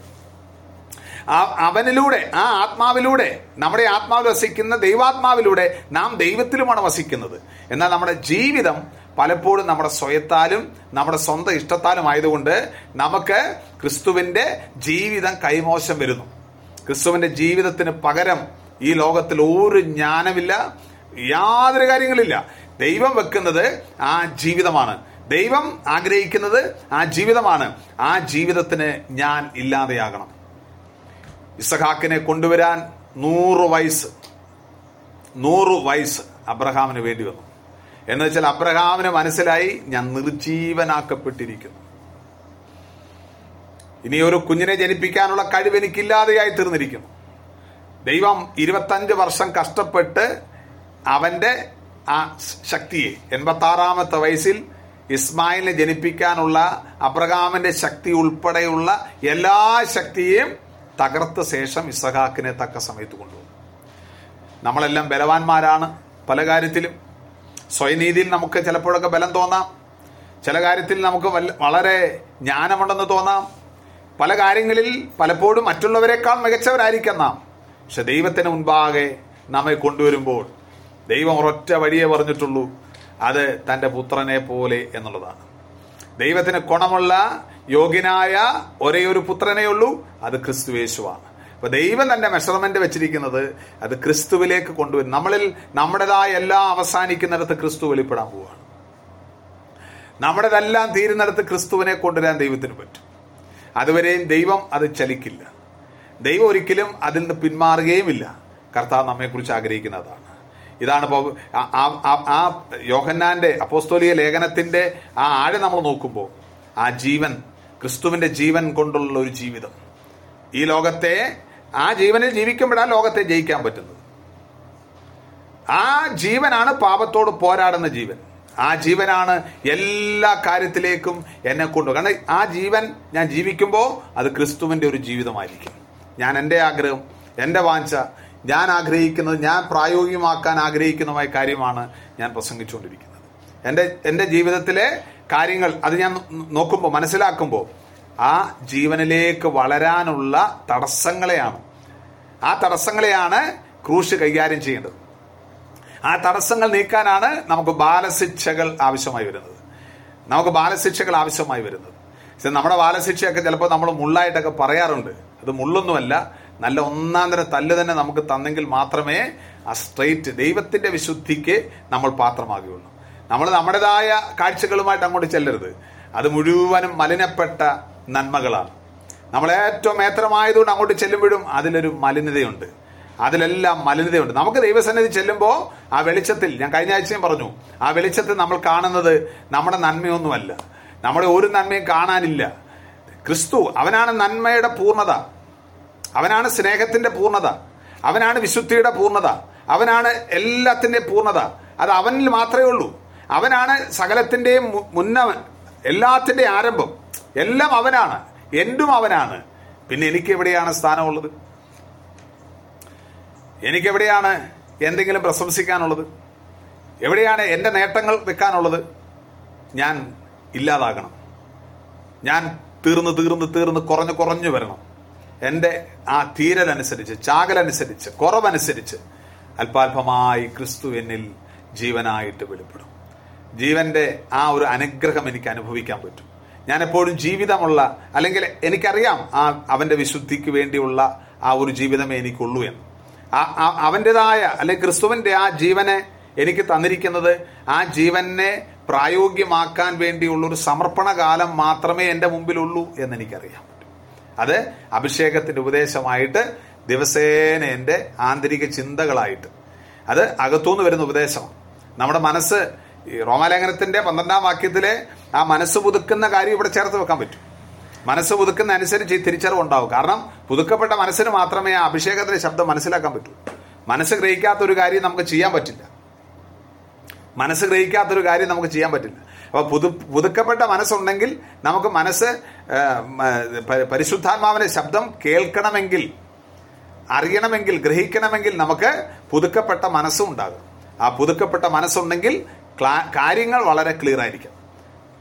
അവനിലൂടെ ആ ആത്മാവിലൂടെ നമ്മുടെ ആത്മാവിൽ വസിക്കുന്ന ദൈവാത്മാവിലൂടെ നാം ദൈവത്തിലുമാണ് വസിക്കുന്നത്. എന്നാൽ നമ്മുടെ ജീവിതം പലപ്പോഴും നമ്മുടെ സ്വയത്താലും നമ്മുടെ സ്വന്തം ഇഷ്ടത്താലും ആയതുകൊണ്ട് നമുക്ക് ക്രിസ്തുവിന്റെ ജീവിതം കൈമോശം വരുന്നു. ക്രിസ്തുവിന്റെ ജീവിതത്തിന് പകരം ഈ ലോകത്തിൽ ഒരു ജ്ഞാനമില്ല യാതൊരു കാര്യങ്ങളില്ല. ദൈവം വെക്കുന്നത് ആ ജീവിതമാണ്. ദൈവം ആഗ്രഹിക്കുന്നത് ആ ജീവിതമാണ്. ആ ജീവിതത്തിന് ഞാൻ ഇല്ലാതെയാകണം. ഇസഹാക്കിനെ കൊണ്ടുവരാൻ നൂറ് വയസ്സ് നൂറ് വയസ്സ് അബ്രഹാമിന് വേണ്ടി വന്നു. എന്ന് വെച്ചാൽ അബ്രഹാമിന് മനസ്സിലായി ഞാൻ നിർജീവനാക്കപ്പെട്ടിരിക്കുന്നു ഇനി ഒരു കുഞ്ഞിനെ ജനിപ്പിക്കാനുള്ള കഴിവ് എനിക്കില്ലാതെയായി തീർന്നിരിക്കുന്നു. ദൈവം ഇരുപത്തഞ്ച് വർഷം കഷ്ടപ്പെട്ട് അവന്റെ ആ ശക്തിയെ എൺപത്തി ആറാമത്തെ വയസ്സിൽ ഇസ്മായിലിനെ ജനിപ്പിക്കാനുള്ള അബ്രഹാമിന്റെ ശക്തി ഉൾപ്പെടെയുള്ള എല്ലാ ശക്തിയെയും തകർത്ത ശേഷം ഇസഹാക്കിനെ തക്ക സമയത്ത് കൊണ്ടുപോകും നമ്മളെല്ലാം ബലവാന്മാരാണ് പല കാര്യത്തിലും. സ്വയനീതിയിൽ നമുക്ക് ചിലപ്പോഴൊക്കെ ബലം തോന്നാം. ചില കാര്യത്തിൽ നമുക്ക് വളരെ ജ്ഞാനമുണ്ടെന്ന് തോന്നാം. പല കാര്യങ്ങളിൽ പലപ്പോഴും മറ്റുള്ളവരെക്കാൾ മികച്ചവരായിരിക്കാം നാം. പക്ഷെ ദൈവത്തിന് മുൻപാകെ നമ്മെ കൊണ്ടുവരുമ്പോൾ ദൈവം ഒരൊറ്റ വഴിയെ പറഞ്ഞിട്ടുള്ളൂ. അത് തന്റെ പുത്രനെ പോലെ എന്നുള്ളതാണ്. ദൈവത്തിന് ഗുണമുള്ള യോഗ്യനായ ഒരേ ഒരു പുത്രനേ ഉള്ളൂ അത് ക്രിസ്തുവേശുവാണ് അപ്പൊ ദൈവം തന്റെ മെഷർമെന്റ് വെച്ചിരിക്കുന്നത് അത് ക്രിസ്തുവിലേക്ക് കൊണ്ടുവരും നമ്മളിൽ നമ്മുടേതായ എല്ലാം അവസാനിക്കുന്നിടത്ത് ക്രിസ്തു വെളിപ്പെടാൻ പോവുകയാണ് നമ്മുടേതെല്ലാം തീരുന്നിടത്ത് ക്രിസ്തുവിനെ കൊണ്ടുവരാൻ ദൈവത്തിന് പറ്റും. അതുവരെയും ദൈവം അത് ചലിക്കില്ല. ദൈവം ഒരിക്കലും അതിൽ നിന്ന് പിന്മാറുകയുമില്ല. കർത്താവ് നമ്മെക്കുറിച്ച് ആഗ്രഹിക്കുന്നതാണ്. ഇതാണ് ഇപ്പോൾ ആ- യോഹന്നാന്റെ അപ്പോസ്തോലിയ ലേഖനത്തിന്റെ ആ ആഴം നമ്മൾ നോക്കുമ്പോൾ ആ ജീവൻ ക്രിസ്തുവിന്റെ ജീവൻ കൊണ്ടുള്ള ഒരു ജീവിതം. ഈ ലോകത്തെ ആ ജീവനിൽ ജീവിക്കുമ്പോഴാണ് ലോകത്തെ ജയിക്കാൻ പറ്റുന്നത്. ആ ജീവനാണ് പാപത്തോട് പോരാടുന്ന ജീവൻ. ആ ജീവനാണ് എല്ലാ കാര്യത്തിലേക്കും എന്നെ കൊണ്ടു കാരണം ആ ജീവൻ ഞാൻ ജീവിക്കുമ്പോൾ അത് ക്രിസ്തുവിന്റെ ഒരു ജീവിതമായിരിക്കും. ഞാൻ എന്റെ ആഗ്രഹം എന്റെ വാഞ്ച ഞാൻ ആഗ്രഹിക്കുന്നത് ഞാൻ പ്രായോഗികമാക്കാൻ ആഗ്രഹിക്കുന്നതുമായ കാര്യമാണ് ഞാൻ പ്രസംഗിച്ചുകൊണ്ടിരിക്കുന്നത്. എന്റെ എന്റെ ജീവിതത്തിലെ കാര്യങ്ങൾ അത് ഞാൻ നോക്കുമ്പോൾ മനസ്സിലാക്കുമ്പോൾ ആ ജീവനിലേക്ക് വളരാനുള്ള തടസ്സങ്ങളെയാണ്. ആ തടസ്സങ്ങളെയാണ് ക്രൂശ് കൈകാര്യം ചെയ്യേണ്ടത്. ആ തടസ്സങ്ങൾ നീക്കാനാണ് നമുക്ക് ബാലശിക്ഷകൾ ആവശ്യമായി വരുന്നത്. നമുക്ക് ബാലശിക്ഷകൾ ആവശ്യമായി വരുന്നത്. പക്ഷെ നമ്മുടെ ബാലശിക്ഷയൊക്കെ ചിലപ്പോൾ നമ്മൾ മുള്ളായിട്ടൊക്കെ പറയാറുണ്ട്. അത് മുള്ളൊന്നുമല്ല നല്ല ഒന്നാം തരം തല്ല് തന്നെ നമുക്ക് തന്നെങ്കിൽ മാത്രമേ ആ സ്ട്രെയിറ്റ് ദൈവത്തിന്റെ വിശുദ്ധിക്ക് നമ്മൾ പാത്രമാകുകയുള്ളൂ. നമ്മൾ നമ്മുടേതായ കാഴ്ചകളുമായിട്ട് അങ്ങോട്ട് ചെല്ലരുത്. അത് മുഴുവനും മലിനപ്പെട്ട നന്മകളാണ്. നമ്മൾ ഏറ്റവും ഏത്രമായതുകൊണ്ട് അങ്ങോട്ട് ചെല്ലുമ്പോഴും അതിലൊരു മലിനതയുണ്ട്. അതിലെല്ലാം മലിനതയുണ്ട്. നമുക്ക് ദൈവസന്നിധി ചെല്ലുമ്പോൾ ആ വെളിച്ചത്തിൽ ഞാൻ കഴിഞ്ഞ ആഴ്ചയും പറഞ്ഞു ആ വെളിച്ചത്തിൽ നമ്മൾ കാണുന്നത് നമ്മുടെ നന്മയൊന്നുമല്ല. നമ്മുടെ ഒരു നന്മയും കാണാനില്ല. ക്രിസ്തു അവനാണ് നന്മയുടെ പൂർണത. അവനാണ് സ്നേഹത്തിന്റെ പൂർണത. അവനാണ് വിശുദ്ധിയുടെ പൂർണത. അവനാണ് എല്ലാത്തിന്റെ പൂർണത. അത് അവനിൽ മാത്രമേ ഉള്ളൂ. അവനാണ് സകലത്തിന്റെയും മു- മുന്നവൻ. എല്ലാത്തിന്റെയും ആരംഭം. എല്ലാം അവനാണ്. എന്തും അവനാണ്. പിന്നെ എനിക്ക് എവിടെയാണ് സ്ഥാനമുള്ളത്? എനിക്ക് എവിടെയാണ് എന്തെങ്കിലും പ്രശംസിക്കാനുള്ളത്? എവിടെയാണ് എന്റെ നേട്ടങ്ങൾ വെക്കാനുള്ളത്? ഞാൻ ഇല്ലാതാകണം. ഞാൻ തീർന്ന് തീർന്ന് തീർന്ന് കുറഞ്ഞു കുറഞ്ഞു വരണം. എന്റെ ആ തീരലനുസരിച്ച് ചാകലനുസരിച്ച് കുറവനുസരിച്ച് അല്പാൽപമായി ക്രിസ്തു എന്നിൽ ജീവനായിട്ട് വെളിപ്പെടും. ജീവന്റെ ആ ഒരു അനുഗ്രഹം എനിക്ക് അനുഭവിക്കാൻ പറ്റും. ഞാൻ എപ്പോഴും ജീവിതമുള്ള അല്ലെങ്കിൽ എനിക്കറിയാം ആ അവന്റെ വിശുദ്ധിക്ക് വേണ്ടിയുള്ള ആ ഒരു ജീവിതമേ എനിക്കുള്ളൂ എന്ന്. ആ- അവന്റെതായ അല്ലെങ്കിൽ ക്രിസ്തുവിന്റെ ആ ജീവനെ എനിക്ക് തന്നിരിക്കുന്നത് ആ ജീവനെ പ്രായോഗികമാക്കാൻ സമർപ്പണ കാലം മാത്രമേ എന്റെ മുമ്പിലുള്ളൂ എന്ന് എനിക്കറിയാം അത് അഭിഷേകത്തിന്റെ ഉപദേശമായിട്ട് ദിവസേന എന്റെ ആന്തരിക ചിന്തകളായിട്ട്. അത് അകത്തുനിന്ന് വരുന്ന ഉപദേശമാണ്. നമ്മുടെ മനസ്സ് ഈ റോമാലേഖനത്തിന്റെ പന്ത്രണ്ടാം വാക്യത്തിലെ ആ മനസ്സ് പുതുക്കുന്ന കാര്യം ഇവിടെ ചേർത്ത് വെക്കാൻ പറ്റും. മനസ്സ് പുതുക്കുന്ന അനുസരിച്ച് ഈ തിരിച്ചറിവ് ഉണ്ടാവും. കാരണം പുതുക്കപ്പെട്ട മനസ്സിന് മാത്രമേ ആ അഭിഷേകത്തിന്റെ ശബ്ദം മനസ്സിലാക്കാൻ പറ്റൂ. മനസ്സ് ഗ്രഹിക്കാത്ത ഒരു കാര്യം നമുക്ക് ചെയ്യാൻ പറ്റില്ല. മനസ്സ് ഗ്രഹിക്കാത്തൊരു കാര്യം നമുക്ക് ചെയ്യാൻ പറ്റില്ല. അപ്പൊ പുതു പുതുക്കപ്പെട്ട മനസ്സുണ്ടെങ്കിൽ നമുക്ക് മനസ്സ് പരിശുദ്ധാത്മാവിനെ ശബ്ദം കേൾക്കണമെങ്കിൽ അറിയണമെങ്കിൽ ഗ്രഹിക്കണമെങ്കിൽ നമുക്ക് പുതുക്കപ്പെട്ട മനസ്സും ഉണ്ടാകും. ആ പുതുക്കപ്പെട്ട മനസ്സുണ്ടെങ്കിൽ കാര്യങ്ങൾ വളരെ ക്ലിയർ ആയിരിക്കും.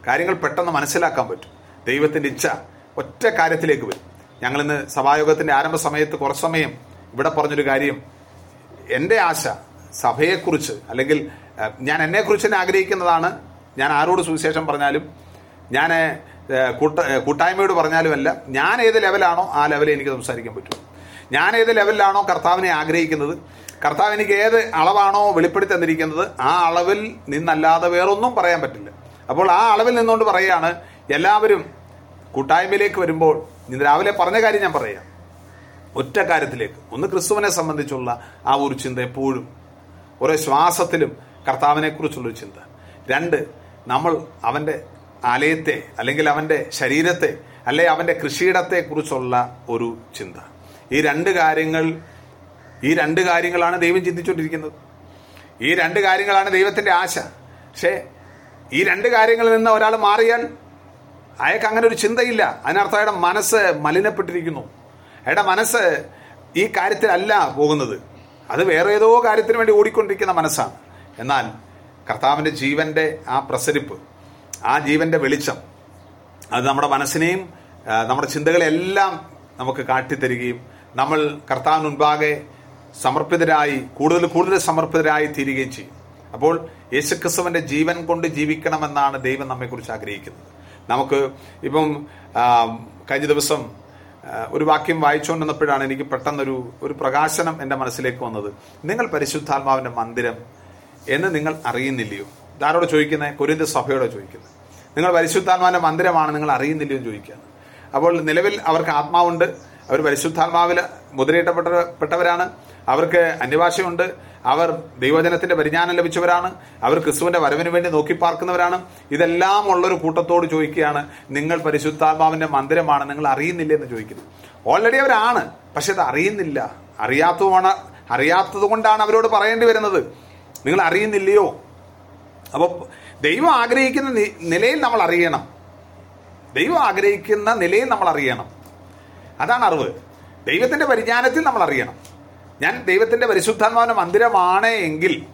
കാര്യങ്ങൾ പെട്ടെന്ന് മനസ്സിലാക്കാൻ പറ്റും. ദൈവത്തിന്റെ ഇച്ഛ ഒറ്റ കാര്യത്തിലേക്ക് വരും. ഞങ്ങൾ ഇന്ന് സഭായോഗത്തിന്റെ ആരംഭ സമയത്ത് കുറച്ച് സമയം ഇവിടെ പറഞ്ഞൊരു കാര്യം. എന്റെ ആശ സഭയെക്കുറിച്ച് അല്ലെങ്കിൽ ഞാൻ എന്നെക്കുറിച്ച് തന്നെ ആഗ്രഹിക്കുന്നതാണ്. ഞാൻ ആരോട് സുവിശേഷം പറഞ്ഞാലും ഞാൻ കൂട്ട കൂട്ടായ്മയോട് പറഞ്ഞാലുമല്ല ഞാൻ ഏത് ലെവലാണോ ആ ലെവലിൽ എനിക്ക് സംസാരിക്കാൻ പറ്റും. ഞാൻ ഏത് ലെവലിലാണോ കർത്താവിനെ ആഗ്രഹിക്കുന്നത്. കർത്താവ് എനിക്ക് ഏത് അളവാണോ വെളിപ്പെടുത്തി തന്നിരിക്കുന്നത് ആ അളവിൽ നിന്നല്ലാതെ വേറൊന്നും പറയാൻ പറ്റില്ല. അപ്പോൾ ആ അളവിൽ നിന്നുകൊണ്ട് പറയുകയാണ് എല്ലാവരും കൂട്ടായ്മയിലേക്ക് വരുമ്പോൾ ഇന്ന് രാവിലെ പറഞ്ഞ കാര്യം ഞാൻ പറയാം. ഒറ്റ കാര്യത്തിലേക്ക്. ഒന്ന് ക്രിസ്തുവിനെ സംബന്ധിച്ചുള്ള ആ ഒരു ചിന്ത എപ്പോഴും ഓരോ ശ്വാസത്തിലും കർത്താവിനെ കുറിച്ചുള്ളൊരു ചിന്ത. രണ്ട് നമ്മൾ അവന്റെ ആലയത്തെ അല്ലെങ്കിൽ അവന്റെ ശരീരത്തെ അല്ലെ അവന്റെ കൃഷിയിടത്തെ കുറിച്ചുള്ള ഒരു ചിന്ത. ഈ രണ്ട് കാര്യങ്ങൾ ഈ രണ്ട് കാര്യങ്ങളാണ് ദൈവം ചിന്തിച്ചുകൊണ്ടിരിക്കുന്നത്. ഈ രണ്ട് കാര്യങ്ങളാണ് ദൈവത്തിന്റെ ആശ. പക്ഷേ ഈ രണ്ട് കാര്യങ്ങളിൽ നിന്ന് ഒരാൾ മാറിയാൽ അയാൾക്ക് അങ്ങനെ ഒരു ചിന്തയില്ല. അതിനർത്ഥം അയാളുടെ മനസ്സ് മലിനപ്പെട്ടിരിക്കുന്നു. അയാളുടെ മനസ്സ് ഈ കാര്യത്തിലല്ല പോകുന്നത്. അത് വേറെ ഏതോ കാര്യത്തിന് വേണ്ടി ഓടിക്കൊണ്ടിരിക്കുന്ന മനസ്സാണ്. എന്നാൽ കർത്താവിന്റെ ജീവന്റെ ആ പ്രസരിപ്പ് ആ ജീവന്റെ വെളിച്ചം അത് നമ്മുടെ മനസ്സിനെയും നമ്മുടെ ചിന്തകളെല്ലാം നമുക്ക് കാട്ടിത്തരികയും നമ്മൾ കർത്താവിന് മുൻപാകെ സമർപ്പിതരായി കൂടുതൽ കൂടുതൽ സമർപ്പിതരായി തീരുകയും ചെയ്യും. അപ്പോൾ യേശുക്രിസ്തുവിന്റെ ജീവൻ കൊണ്ട് ജീവിക്കണമെന്നാണ് ദൈവം നമ്മെക്കുറിച്ച് ആഗ്രഹിക്കുന്നത്. നമുക്ക് ഇപ്പം കഴിഞ്ഞ ദിവസം ഒരു വാക്യം വായിച്ചുകൊണ്ടിരുന്നപ്പോഴാണ് എനിക്ക് പെട്ടെന്നൊരു ഒരു പ്രകാശനം എന്റെ മനസ്സിലേക്ക് വന്നത്. നിങ്ങൾ പരിശുദ്ധാത്മാവിന്റെ മന്ദിരം എന്ന് നിങ്ങൾ അറിയുന്നില്ലയോ? ഇതാരോട് ചോദിക്കുന്നത്? കൊരിന്ത സഭയോട് ചോദിക്കുന്നത്. നിങ്ങൾ പരിശുദ്ധാത്മാവിന്റെ മന്ദിരമാണ് നിങ്ങൾ അറിയുന്നില്ലയോ? എന്ന് ചോദിക്കുകയാണ്. അപ്പോൾ നിലവിൽ അവർക്ക് ആത്മാവുണ്ട്. അവർ പരിശുദ്ധാത്മാവിൽ മുദ്രയിട്ടപ്പെട്ടവരാണ് അവർക്ക് അന്യഭാഷയുണ്ട്. അവർ ദൈവജനത്തിന്റെ പരിജ്ഞാനം ലഭിച്ചവരാണ്. അവർ ക്രിസ്തുവിന്റെ വരവിന് വേണ്ടി നോക്കി പാർക്കുന്നവരാണ്. ഇതെല്ലാം ഉള്ളൊരു കൂട്ടത്തോട് ചോദിക്കുകയാണ് നിങ്ങൾ പരിശുദ്ധാത്മാവിന്റെ മന്ദിരമാണ് നിങ്ങൾ അറിയുന്നില്ല? എന്ന് ചോദിക്കുന്നു. ഓൾറെഡി അവരാണ് പക്ഷെ അത് അറിയുന്നില്ല. അറിയാത്തതുമാണ് അറിയാത്തത് കൊണ്ടാണ് അവരോട് പറയേണ്ടി വരുന്നത്. നിങ്ങൾ അറിയുന്നില്ലയോ? അപ്പോൾ ദൈവം ആഗ്രഹിക്കുന്ന നിലയിൽ നമ്മൾ അറിയണം. ദൈവം ആഗ്രഹിക്കുന്ന നിലയിൽ നമ്മൾ അറിയണം. അതാണ് അറിവ്. ദൈവത്തിന്റെ പരിജ്ഞാനത്തിൽ നമ്മൾ അറിയണം. ഞാൻ ദൈവത്തിന്റെ പരിശുദ്ധാത്മാവിന്റെ മന്ദിരമാണ് എങ്കിൽ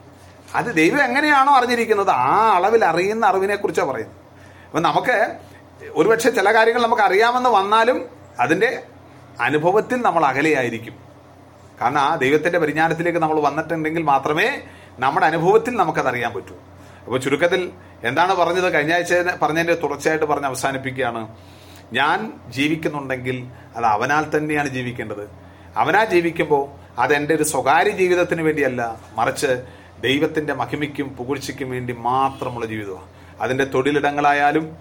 അത് ദൈവം എങ്ങനെയാണോ അറിഞ്ഞിരിക്കുന്നത് ആ അളവിൽ അറിയുന്ന അറിവിനെ കുറിച്ചാണ് പറയുന്നത്. അപ്പൊ നമുക്ക് ഒരുപക്ഷെ ചില കാര്യങ്ങൾ നമുക്ക് അറിയാമെന്ന് വന്നാലും അതിന്റെ അനുഭവത്തിൽ നമ്മൾ അകലെയായിരിക്കും. കാരണം ആ ദൈവത്തിന്റെ പരിജ്ഞാനത്തിലേക്ക് നമ്മൾ വന്നിട്ടുണ്ടെങ്കിൽ മാത്രമേ നമ്മുടെ അനുഭവത്തിൽ നമുക്കത് അറിയാൻ പറ്റൂ. അപ്പോൾ ചുരുക്കത്തിൽ എന്താണ് പറഞ്ഞത്? കഴിഞ്ഞ ആഴ്ച പറഞ്ഞതിന്റെ തുടർച്ചയായിട്ട് പറഞ്ഞ് അവസാനിപ്പിക്കുകയാണ്. ഞാൻ ജീവിക്കുന്നുണ്ടെങ്കിൽ അത് അവനാൽ തന്നെയാണ് ജീവിക്കേണ്ടത്. അവനാ ജീവിക്കുമ്പോൾ അത് എന്റെ ഒരു സ്വകാര്യ ജീവിതത്തിന് വേണ്ടിയല്ല മറിച്ച് ദൈവത്തിന്റെ മഹിമയ്ക്കും പുകഴ്ചയ്ക്കും വേണ്ടി മാത്രമുള്ള ജീവിതമാണ്. അതിന്റെ തൊഴിലിടങ്ങളായാലും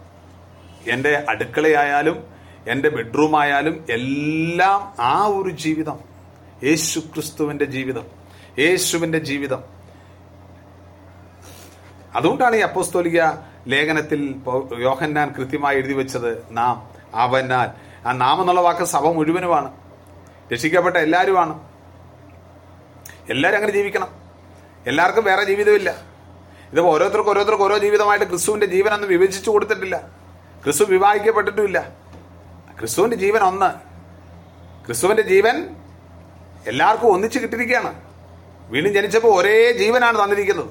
എന്റെ അടുക്കളയായാലും എന്റെ ബെഡ്റൂം ആയാലും എല്ലാം ആ ഒരു ജീവിതം. യേശു ക്രിസ്തുവിന്റെ ജീവിതം. യേശുവിന്റെ ജീവിതം. അതുകൊണ്ടാണ് ഈ അപ്പോസ്തോലിക ലേഖനത്തിൽ യോഹന്നാൻ കൃത്യമായി എഴുതി വെച്ചത് നാം അവനാൽ. ആ നാം എന്നുള്ള വാക്ക് സഭ മുഴുവനുമാണ്. രക്ഷിക്കപ്പെട്ട എല്ലാവരുമാണ് എല്ലാവരും അങ്ങനെ ജീവിക്കണം. എല്ലാവർക്കും വേറെ ജീവിതമില്ല. ഇതിപ്പോൾ ഓരോരുത്തർക്കും ഓരോരുത്തർക്കും ഓരോ ജീവിതമായിട്ട് ക്രിസ്തുവിന്റെ ജീവൻ ഒന്ന് വിഭജിച്ചു കൊടുത്തിട്ടില്ല. ക്രിസ്തു വിവാഹിക്കപ്പെട്ടിട്ടുമില്ല. ക്രിസ്തുവിന്റെ ജീവൻ ഒന്ന്. ക്രിസ്തുവിന്റെ ജീവൻ എല്ലാവർക്കും ഒന്നിച്ച് കിട്ടിയിരിക്കുകയാണ്. വീണ്ടും ജനിച്ചപ്പോൾ ഒരേ ജീവനാണ് തന്നിരിക്കുന്നത്.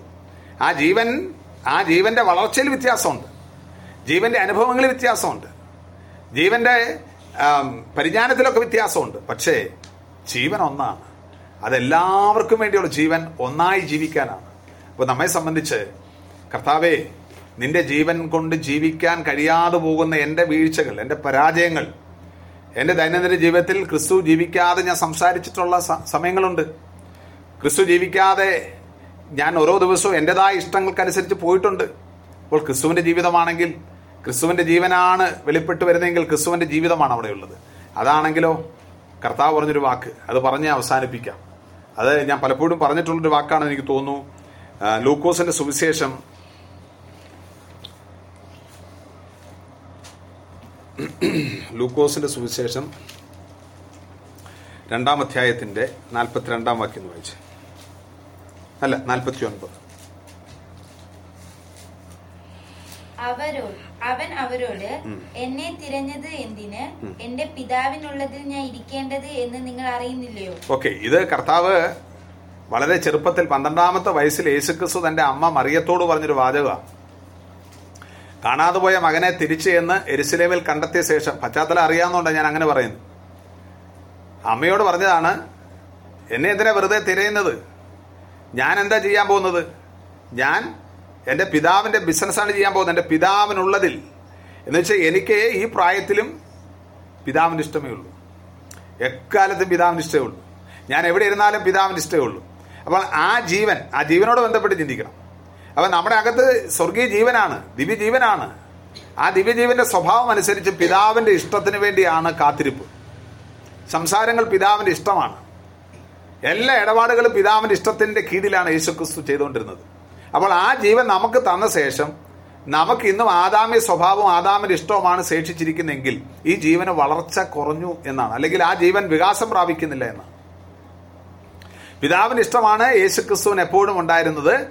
ആ ജീവൻ ആ ജീവന്റെ വളർച്ചയിൽ വ്യത്യാസമുണ്ട്. ജീവന്റെ അനുഭവങ്ങളിൽ വ്യത്യാസമുണ്ട്. ജീവന്റെ പരിജ്ഞാനത്തിലൊക്കെ വ്യത്യാസമുണ്ട്. പക്ഷേ ജീവൻ ഒന്നാണ്. അതെല്ലാവർക്കും വേണ്ടിയുള്ള ജീവൻ ഒന്നായി ജീവിക്കാനാണ്. അപ്പോൾ നമ്മെ സംബന്ധിച്ച് കർത്താവേ നിന്റെ ജീവൻ കൊണ്ട് ജീവിക്കാൻ കഴിയാതെ പോകുന്ന എന്റെ വീഴ്ചകൾ എന്റെ പരാജയങ്ങൾ എന്റെ ദൈനംദിന ജീവിതത്തിൽ ക്രിസ്തു ജീവിക്കാതെ ഞാൻ സംസാരിച്ചിട്ടുള്ള സമയങ്ങളുണ്ട്. ക്രിസ്തു ജീവിക്കാതെ ഞാൻ ഓരോ ദിവസവും എന്റെതായ ഇഷ്ടങ്ങൾക്കനുസരിച്ച് പോയിട്ടുണ്ട്. അപ്പോൾ ക്രിസ്തുവിന്റെ ജീവിതമാണെങ്കിൽ ക്രിസ്തുവിന്റെ ജീവനാണ് വെളിപ്പെട്ട് വരുന്നതെങ്കിൽ ക്രിസ്തുവിന്റെ ജീവിതമാണ് അവിടെയുള്ളത്. അതാണെങ്കിലോ കർത്താവ് പറഞ്ഞൊരു വാക്ക് അത് പറഞ്ഞ് അവസാനിപ്പിക്കാം. അത് ഞാൻ പലപ്പോഴും പറഞ്ഞിട്ടുള്ളൊരു വാക്കാണ് എനിക്ക് തോന്നുന്നു. ലൂക്കോസിന്റെ സുവിശേഷം. ലൂക്കോസിന്റെ സുവിശേഷം രണ്ടാം അധ്യായത്തിന്റെ നാൽപ്പത്തിരണ്ടാം വാക്യം വായിച്ചു. അല്ല നാൽപ്പത്തി ഒൻപത് അവരോട് അവൻ അവരോട് എന്നെ തിരഞ്ഞത് എന്തിന്? എന്റെ പിതാവിനുള്ളതിൽ ഞാൻ ഇരിക്കേണ്ടത് എന്ന് നിങ്ങൾ അറിയുന്നില്ലയോ? ഓക്കെ ഇത് കർത്താവ് വളരെ ചെറുപ്പത്തിൽ പന്ത്രണ്ടാമത്തെ വയസ്സിൽ യേശുക്രിസ്തു തന്റെ അമ്മ മറിയത്തോട് പറഞ്ഞൊരു വാചകമാണ് കാണാതെ പോയ മകനെ തിരിച്ച് എന്ന് എരുസലേമിൽ കണ്ടെത്തിയ ശേഷം പശ്ചാത്തലം അറിയാവുന്നതുകൊണ്ട് ഞാൻ അങ്ങനെ പറയുന്നു അമ്മയോട് പറഞ്ഞതാണ് എന്നെ എന്തിനാ വെറുതെ തിരയുന്നത്? ഞാൻ എന്താ ചെയ്യാൻ പോകുന്നത്? ഞാൻ എന്റെ പിതാവിന്റെ ബിസിനസ്സാണ് ചെയ്യാൻ പോകുന്നത്. എന്റെ പിതാവിനുള്ളതിൽ. എന്ന് വെച്ചാൽ എനിക്ക് ഈ പ്രായത്തിലും പിതാവിന്റെ ഇഷ്ടമേ ഉള്ളൂ. എക്കാലത്തും പിതാവിന്റെ ഇഷ്ടമേ ഉള്ളൂ. ഞാൻ എവിടെ ഇരുന്നാലും പിതാവിന്റെ ഇഷ്ടമേ ഉള്ളൂ. അപ്പോൾ ആ ജീവൻ ആ ജീവനോട് ബന്ധപ്പെട്ട് ചിന്തിക്കണം. അപ്പം നമ്മുടെ അകത്ത് സ്വർഗീയ ജീവനാണ് ദിവ്യജീവനാണ് ആ ദിവ്യജീവന്റെ സ്വഭാവം അനുസരിച്ച് പിതാവിന്റെ ഇഷ്ടത്തിന് വേണ്ടിയാണ് കാത്തിരിപ്പ്. സംസാരങ്ങൾ പിതാവിന്റെ ഇഷ്ടമാണ്. എല്ലാ ഇടപാടുകളും പിതാവിന്റെ ഇഷ്ടത്തിന്റെ കീഴിലാണ് യേശുക്രിസ്തു ചെയ്തുകൊണ്ടിരുന്നത്. അപ്പോൾ ആ ജീവൻ നമുക്ക് തന്ന ശേഷം നമുക്ക് ഇന്നും ആദാമ്യ സ്വഭാവവും ആദാമിന്റെ ഇഷ്ടവുമാണ് ശേഷിച്ചിരിക്കുന്നെങ്കിൽ ഈ ജീവന് വളർച്ച കുറഞ്ഞു എന്നാണ്. അല്ലെങ്കിൽ ആ ജീവൻ വികാസം പ്രാപിക്കുന്നില്ല എന്നാണ്. പിതാവിന് ഇഷ്ടമാണ് യേശുക്രിസ്തുവിന് എപ്പോഴും ഉണ്ടായിരുന്നത്.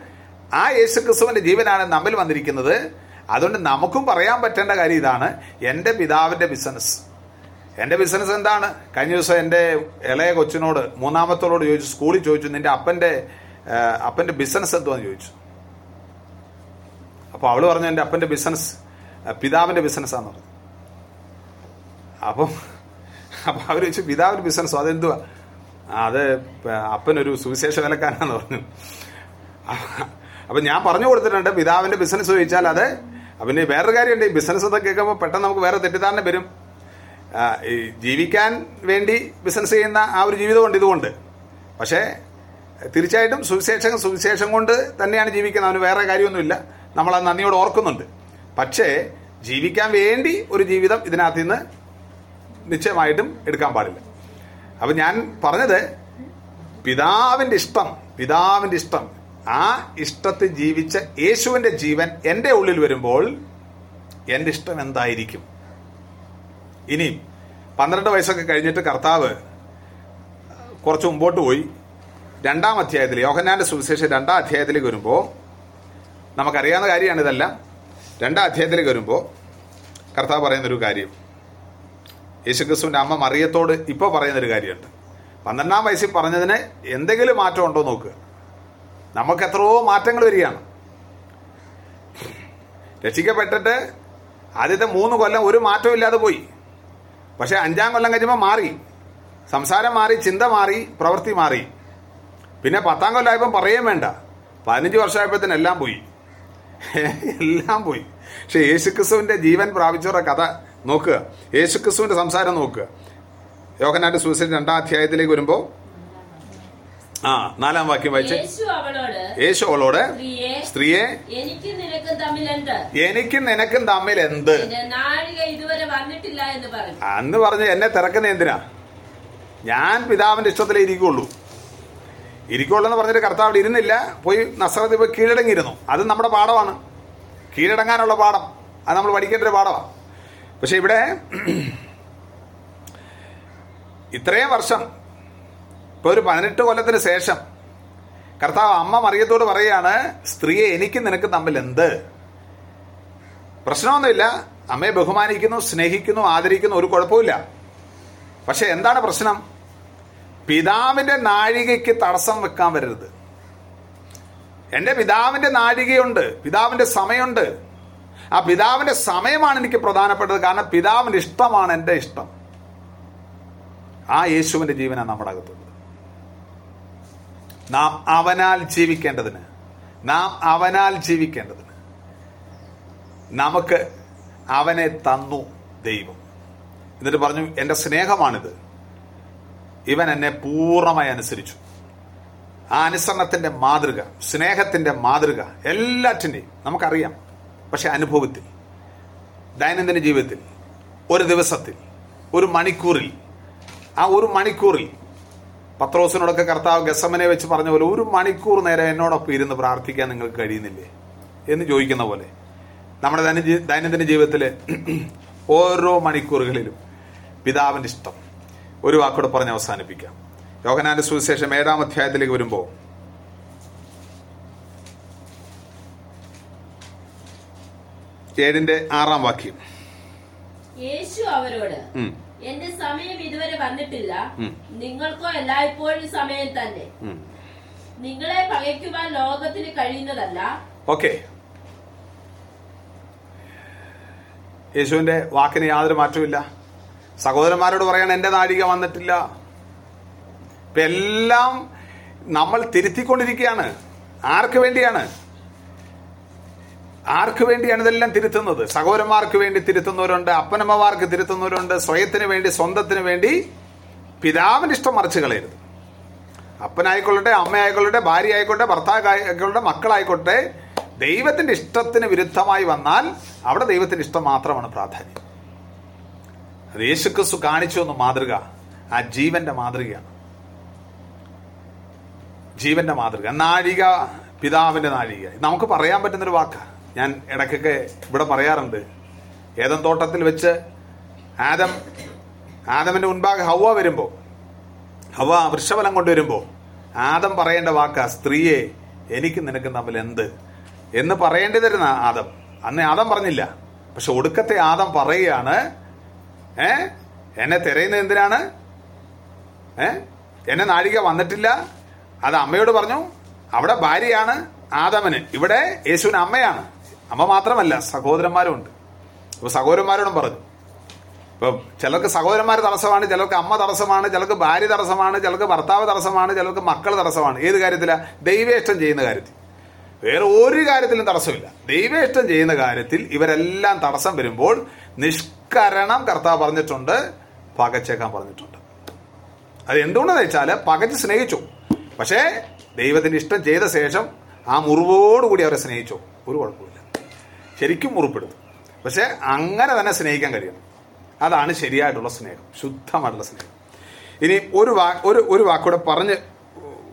ആ യേശുക്രിസ്തുവിന്റെ ജീവനാണ് നമ്മിൽ വന്നിരിക്കുന്നത്. അതുകൊണ്ട് നമുക്കും പറയാൻ പറ്റേണ്ട കാര്യം ഇതാണ്. എന്റെ പിതാവിന്റെ ബിസിനസ്. എന്റെ ബിസിനസ് എന്താണ്? കഴിഞ്ഞ ദിവസം എന്റെ ഇളയ കൊച്ചിനോട് മൂന്നാമത്തോട് ചോദിച്ചു സ്കൂളിൽ ചോദിച്ചു നിന്റെ അപ്പന്റെ അപ്പന്റെ ബിസിനസ് എന്തുവാന്ന് ചോദിച്ചു. അപ്പോൾ അവൾ പറഞ്ഞു എന്റെ അപ്പന്റെ ബിസിനസ് പിതാവിന്റെ ബിസിനസ്സാന്ന് പറഞ്ഞു. അപ്പം അപ്പൊ അവർ ചോദിച്ചു പിതാവിന്റെ ബിസിനസ്സോ അതെന്തുവാ? അത് അപ്പനൊരു സുവിശേഷ വിലക്കാരാന്ന് പറഞ്ഞു. അപ്പൊ ഞാൻ പറഞ്ഞു കൊടുത്തിട്ടുണ്ട് പിതാവിന്റെ ബിസിനസ് ചോദിച്ചാൽ അത് പിന്നെ വേറൊരു കാര്യമുണ്ട് ഈ ബിസിനസ് എന്നൊക്കെ കേൾക്കുമ്പോൾ പെട്ടെന്ന് നമുക്ക് വേറെ തെറ്റിദ്ധാരണ വരും. ഈ ജീവിക്കാൻ വേണ്ടി ബിസിനസ് ചെയ്യുന്ന ആ ഒരു ജീവിതമുണ്ട് ഇതുകൊണ്ട്. പക്ഷേ തീർച്ചയായിട്ടും സുവിശേഷം സുവിശേഷം കൊണ്ട് തന്നെയാണ് ജീവിക്കുന്നത് അവന് വേറെ കാര്യമൊന്നുമില്ല. നമ്മൾ ആ നന്ദിയോട് ഓർക്കുന്നുണ്ട്. പക്ഷേ ജീവിക്കാൻ വേണ്ടി ഒരു ജീവിതം ഇതിനകത്ത് നിന്ന് നിശ്ചയമായിട്ടും എടുക്കാൻ പാടില്ല. അപ്പം ഞാൻ പറഞ്ഞത് പിതാവിന്റെ ഇഷ്ടം പിതാവിന്റെ ഇഷ്ടം. ആ ഇഷ്ടത്തിൽ ജീവിച്ച യേശുവിന്റെ ജീവൻ എന്റെ ഉള്ളിൽ വരുമ്പോൾ എന്റെ ഇഷ്ടം എന്തായിരിക്കും? ഇനിയും പന്ത്രണ്ട് വയസ്സൊക്കെ കഴിഞ്ഞിട്ട് കർത്താവ് കുറച്ച് മുമ്പോട്ട് പോയി. രണ്ടാം അധ്യായത്തിൽ യോഹന്നാന്റെ സുവിശേഷം രണ്ടാം അധ്യായത്തിലേക്ക് വരുമ്പോൾ നമുക്കറിയാവുന്ന കാര്യമാണ് ഇതെല്ലാം. രണ്ടാം അധ്യായത്തിലേക്ക് വരുമ്പോൾ കർത്താവ് പറയുന്നൊരു കാര്യം. യേശുക്രിസ്തുവിന്റെ അമ്മ മറിയത്തോട് ഇപ്പോൾ പറയുന്നൊരു കാര്യമുണ്ട്. പന്ത്രണ്ടാം വയസ്സിൽ പറഞ്ഞതിന് എന്തെങ്കിലും മാറ്റം ഉണ്ടോ നോക്കുക നമുക്ക് എത്രയോ മാറ്റങ്ങൾ വരികയാണ്. രക്ഷിക്കപ്പെട്ടിട്ട് ആദ്യത്തെ മൂന്ന് കൊല്ലം ഒരു മാറ്റവും ഇല്ലാതെ പോയി. പക്ഷെ അഞ്ചാം കൊല്ലം കഴിയുമ്പോൾ മാറി. സംസാരം മാറി ചിന്ത മാറി പ്രവൃത്തി മാറി. പിന്നെ പത്താം കൊല്ലം ആയപ്പോൾ പറയുകയും വേണ്ട. പതിനഞ്ച് വർഷമായപ്പോഴത്തേനെല്ലാം പോയി. [laughs] എല്ലാം പോയി. പക്ഷെ യേശുക്രിസ്തുവിന്റെ ജീവൻ പ്രാപിച്ചവരുടെ കഥ നോക്കുക. യേശുക്രിസ്തുവിന്റെ സംസാരം നോക്കുക. യോഹനാന്റെ സൂസൈഡ് രണ്ടാം അധ്യായത്തിലേക്ക് വരുമ്പോ ആ നാലാം വാക്യം വായിച്ച്. യേശു അവളോട് സ്ത്രീയെ എനിക്ക് നിനക്കും തമ്മിൽ എന്ത് അന്ന് പറഞ്ഞ് എന്നെ തിരക്കുന്ന എന്തിനാ? ഞാൻ പിതാവിന്റെ ഇഷ്ടത്തിലേ ഇരിക്കുള്ളൂ ഇരിക്കുള്ളൂ എന്ന് പറഞ്ഞിട്ട് കർത്താവ് അവിടെ ഇരുന്നില്ല. പോയി നസ്രത്ത് പോയി കീഴടങ്ങിയിരുന്നു. അത് നമ്മുടെ പാഠമാണ്. കീഴടങ്ങാനുള്ള പാഠം. അത് നമ്മൾ പഠിക്കേണ്ട ഒരു പാഠമാണ് പക്ഷെ ഇവിടെ ഇത്രയും വർഷം ഇപ്പോൾ ഒരു പതിനെട്ട് കൊല്ലത്തിന് ശേഷം കർത്താവ് അമ്മ മറിയത്തോട് പറയാണ് സ്ത്രീയെ എനിക്ക് നിനക്ക് തമ്മിൽ എന്ത്? പ്രശ്നമൊന്നുമില്ല. അമ്മയെ ബഹുമാനിക്കുന്നു സ്നേഹിക്കുന്നു ആദരിക്കുന്നു ഒരു കുഴപ്പമില്ല പക്ഷെ എന്താണ് പ്രശ്നം? പിതാവിന്റെ നാഴികയ്ക്ക് തടസ്സം വെക്കാൻ വരരുത്. എന്റെ പിതാവിന്റെ നാഴികയുണ്ട് പിതാവിന്റെ സമയമുണ്ട്. ആ പിതാവിന്റെ സമയമാണ് എനിക്ക് പ്രധാനപ്പെട്ടത് കാരണം പിതാവിന്റെ ഇഷ്ടമാണ് എന്റെ ഇഷ്ടം. ആ യേശുവിന്റെ ജീവനാണ് നമ്മുടെ അകത്തുള്ളത്. നാം അവനാൽ ജീവിക്കേണ്ടതിന് നാം അവനാൽ ജീവിക്കേണ്ടതിന് നമുക്ക് അവനെ തന്നു ദൈവം. എന്നിട്ട് പറഞ്ഞു എന്റെ സ്നേഹമാണിത്. ഇവൻ എന്നെ പൂർണമായി അനുസരിച്ചു. ആ അനുസരണത്തിന്റെ മാതൃക സ്നേഹത്തിന്റെ മാതൃക എല്ലാറ്റിന്റെയും നമുക്കറിയാം. പക്ഷെ അനുഭവത്തിൽ ദൈനംദിന ജീവിതത്തിൽ ഒരു ദിവസത്തിൽ ഒരു മണിക്കൂറിൽ ആ ഒരു മണിക്കൂറിൽ പത്രോസിനോടൊക്കെ കർത്താവ് ഗസമനെ വെച്ച് പറഞ്ഞ പോലെ ഒരു മണിക്കൂർ നേരം എന്നോടൊപ്പം ഇരുന്ന് പ്രാർത്ഥിക്കാൻ നിങ്ങൾക്ക് കഴിയുന്നില്ലേ എന്ന് ചോദിക്കുന്ന പോലെ നമ്മുടെ ദൈന- ദൈനംദിന ജീവിതത്തിലെ ഓരോ മണിക്കൂറുകളിലും പിതാവിന്റെ ഇഷ്ടം ഒരു വാക്കോട് പറഞ്ഞ് അവസാനിപ്പിക്കാം. യോഹനാന്റെ സുവിശേഷം ഏഴാം അധ്യായത്തിലേക്ക് വരുമ്പോൾ ഏഴിന്റെ ആറാം വാക്യം. യേശു അവരോട് എന്റെ സമയം ഇതുവരെ വന്നിട്ടില്ല. നിങ്ങൾക്കോ എല്ലായ്പ്പോഴും സമയം തന്നെ. നിങ്ങളെ പകയ്ക്കുവാൻ ലോകത്തിന് കഴിയുന്നതല്ല. ഓക്കെ. യേശുവിന്റെ വാക്കിന് യാതൊരു മാറ്റമില്ല സഹോദരന്മാരോട് പറയണം എന്റെ നാഴിക വന്നിട്ടില്ല. ഇപ്പൊ എല്ലാം നമ്മൾ തിരുത്തിക്കൊണ്ടിരിക്കുകയാണ്. ആർക്ക് വേണ്ടിയാണ്? ആർക്ക് വേണ്ടിയാണ് ഇതെല്ലാം തിരുത്തുന്നത്? സഹോദരന്മാർക്ക് വേണ്ടി തിരുത്തുന്നവരുണ്ട് അപ്പനമ്മമാർക്ക് തിരുത്തുന്നവരുണ്ട് സ്വയത്തിന് വേണ്ടി സ്വന്തത്തിന് വേണ്ടി പിതാവിന്റെ ഇഷ്ടം മറിച്ച് കളയരുത്. അപ്പനായിക്കൊള്ളട്ടെ അമ്മയായിക്കൊള്ളട്ടെ ഭാര്യ ആയിക്കോട്ടെ ഭർത്താവ് ആയിക്കൊള്ളട്ടെ മക്കളായിക്കോട്ടെ ദൈവത്തിന്റെ ഇഷ്ടത്തിന് വിരുദ്ധമായി വന്നാൽ അവിടെ ദൈവത്തിന്റെ ഇഷ്ടം മാത്രമാണ് പ്രാധാന്യം. അത് യേശുക്രിസ്തു കാണിച്ചു വന്ന മാതൃക ആ ജീവന്റെ മാതൃകയാണ്. ജീവന്റെ മാതൃക. നാഴിക പിതാവിന്റെ നാഴിക. നമുക്ക് പറയാൻ പറ്റുന്നൊരു വാക്കാ. ഞാൻ ഇടയ്ക്കൊക്കെ ഇവിടെ പറയാറുണ്ട്. ഏതൻ തോട്ടത്തിൽ വെച്ച് ആദം ആദമിന്റെ മുൻപാകെ ഹവ വരുമ്പോ ഹവ വൃക്ഷഫലം കൊണ്ടുവരുമ്പോ ആദം പറയേണ്ട വാക്ക സ്ത്രീയെ എനിക്ക് നിനക്ക് തമ്മിൽ എന്ത്? എന്ന് പറയേണ്ടി തരുന്ന ആദം. അന്ന് ആദം പറഞ്ഞില്ല. പക്ഷെ ഒടുക്കത്തെ ആദം പറയുകയാണ് ഏ? എന്നെ തിരയുന്നത് എന്തിനാണ്? ഏ? എന്നെ നാഴിക വന്നിട്ടില്ല. അത് അമ്മയോട് പറഞ്ഞു. അവിടെ ഭാര്യയാണ് ആദമന്. ഇവിടെ യേശുവിന് അമ്മയാണ്. അമ്മ മാത്രമല്ല സഹോദരന്മാരും ഉണ്ട് അപ്പൊ സഹോദരന്മാരോടും പറഞ്ഞു. ഇപ്പൊ ചിലർക്ക് സഹോദരന്മാർ തടസ്സമാണ് ചിലർക്ക് അമ്മ തടസ്സമാണ് ചിലർക്ക് ഭാര്യ തടസ്സമാണ് ചിലർക്ക് ഭർത്താവ് തടസ്സമാണ് ചിലർക്ക് മക്കൾ തടസ്സമാണ്. ഏത് കാര്യത്തിലാ? ദൈവേഷ്ടം ചെയ്യുന്ന കാര്യത്തിൽ. വേറെ ഒരു കാര്യത്തിലും തടസ്സമില്ല. ദൈവേഷ്ടം ചെയ്യുന്ന കാര്യത്തിൽ ഇവരെല്ലാം തടസ്സം വരുമ്പോൾ നിഷ്കരണം കർത്താവ് പറഞ്ഞിട്ടുണ്ട് പകച്ചേക്കാൻ പറഞ്ഞിട്ടുണ്ട്. അത് എന്തുകൊണ്ടെന്ന് വെച്ചാൽ പകച്ച് സ്നേഹിച്ചു. പക്ഷേ ദൈവത്തിന്റെ ഇഷ്ടം ചെയ്ത ശേഷം ആ മുറിവോടുകൂടി അവരെ സ്നേഹിച്ചു. ഒരു കുഴപ്പമില്ല ശരിക്കും മുറിപ്പെടുത്തും. പക്ഷേ അങ്ങനെ തന്നെ സ്നേഹിക്കാൻ കഴിയണം അതാണ് ശരിയായിട്ടുള്ള സ്നേഹം ശുദ്ധമായിട്ടുള്ള സ്നേഹം. ഇനി ഒരു വാ ഒരു ഒരു വാക്കൂടെ പറഞ്ഞ്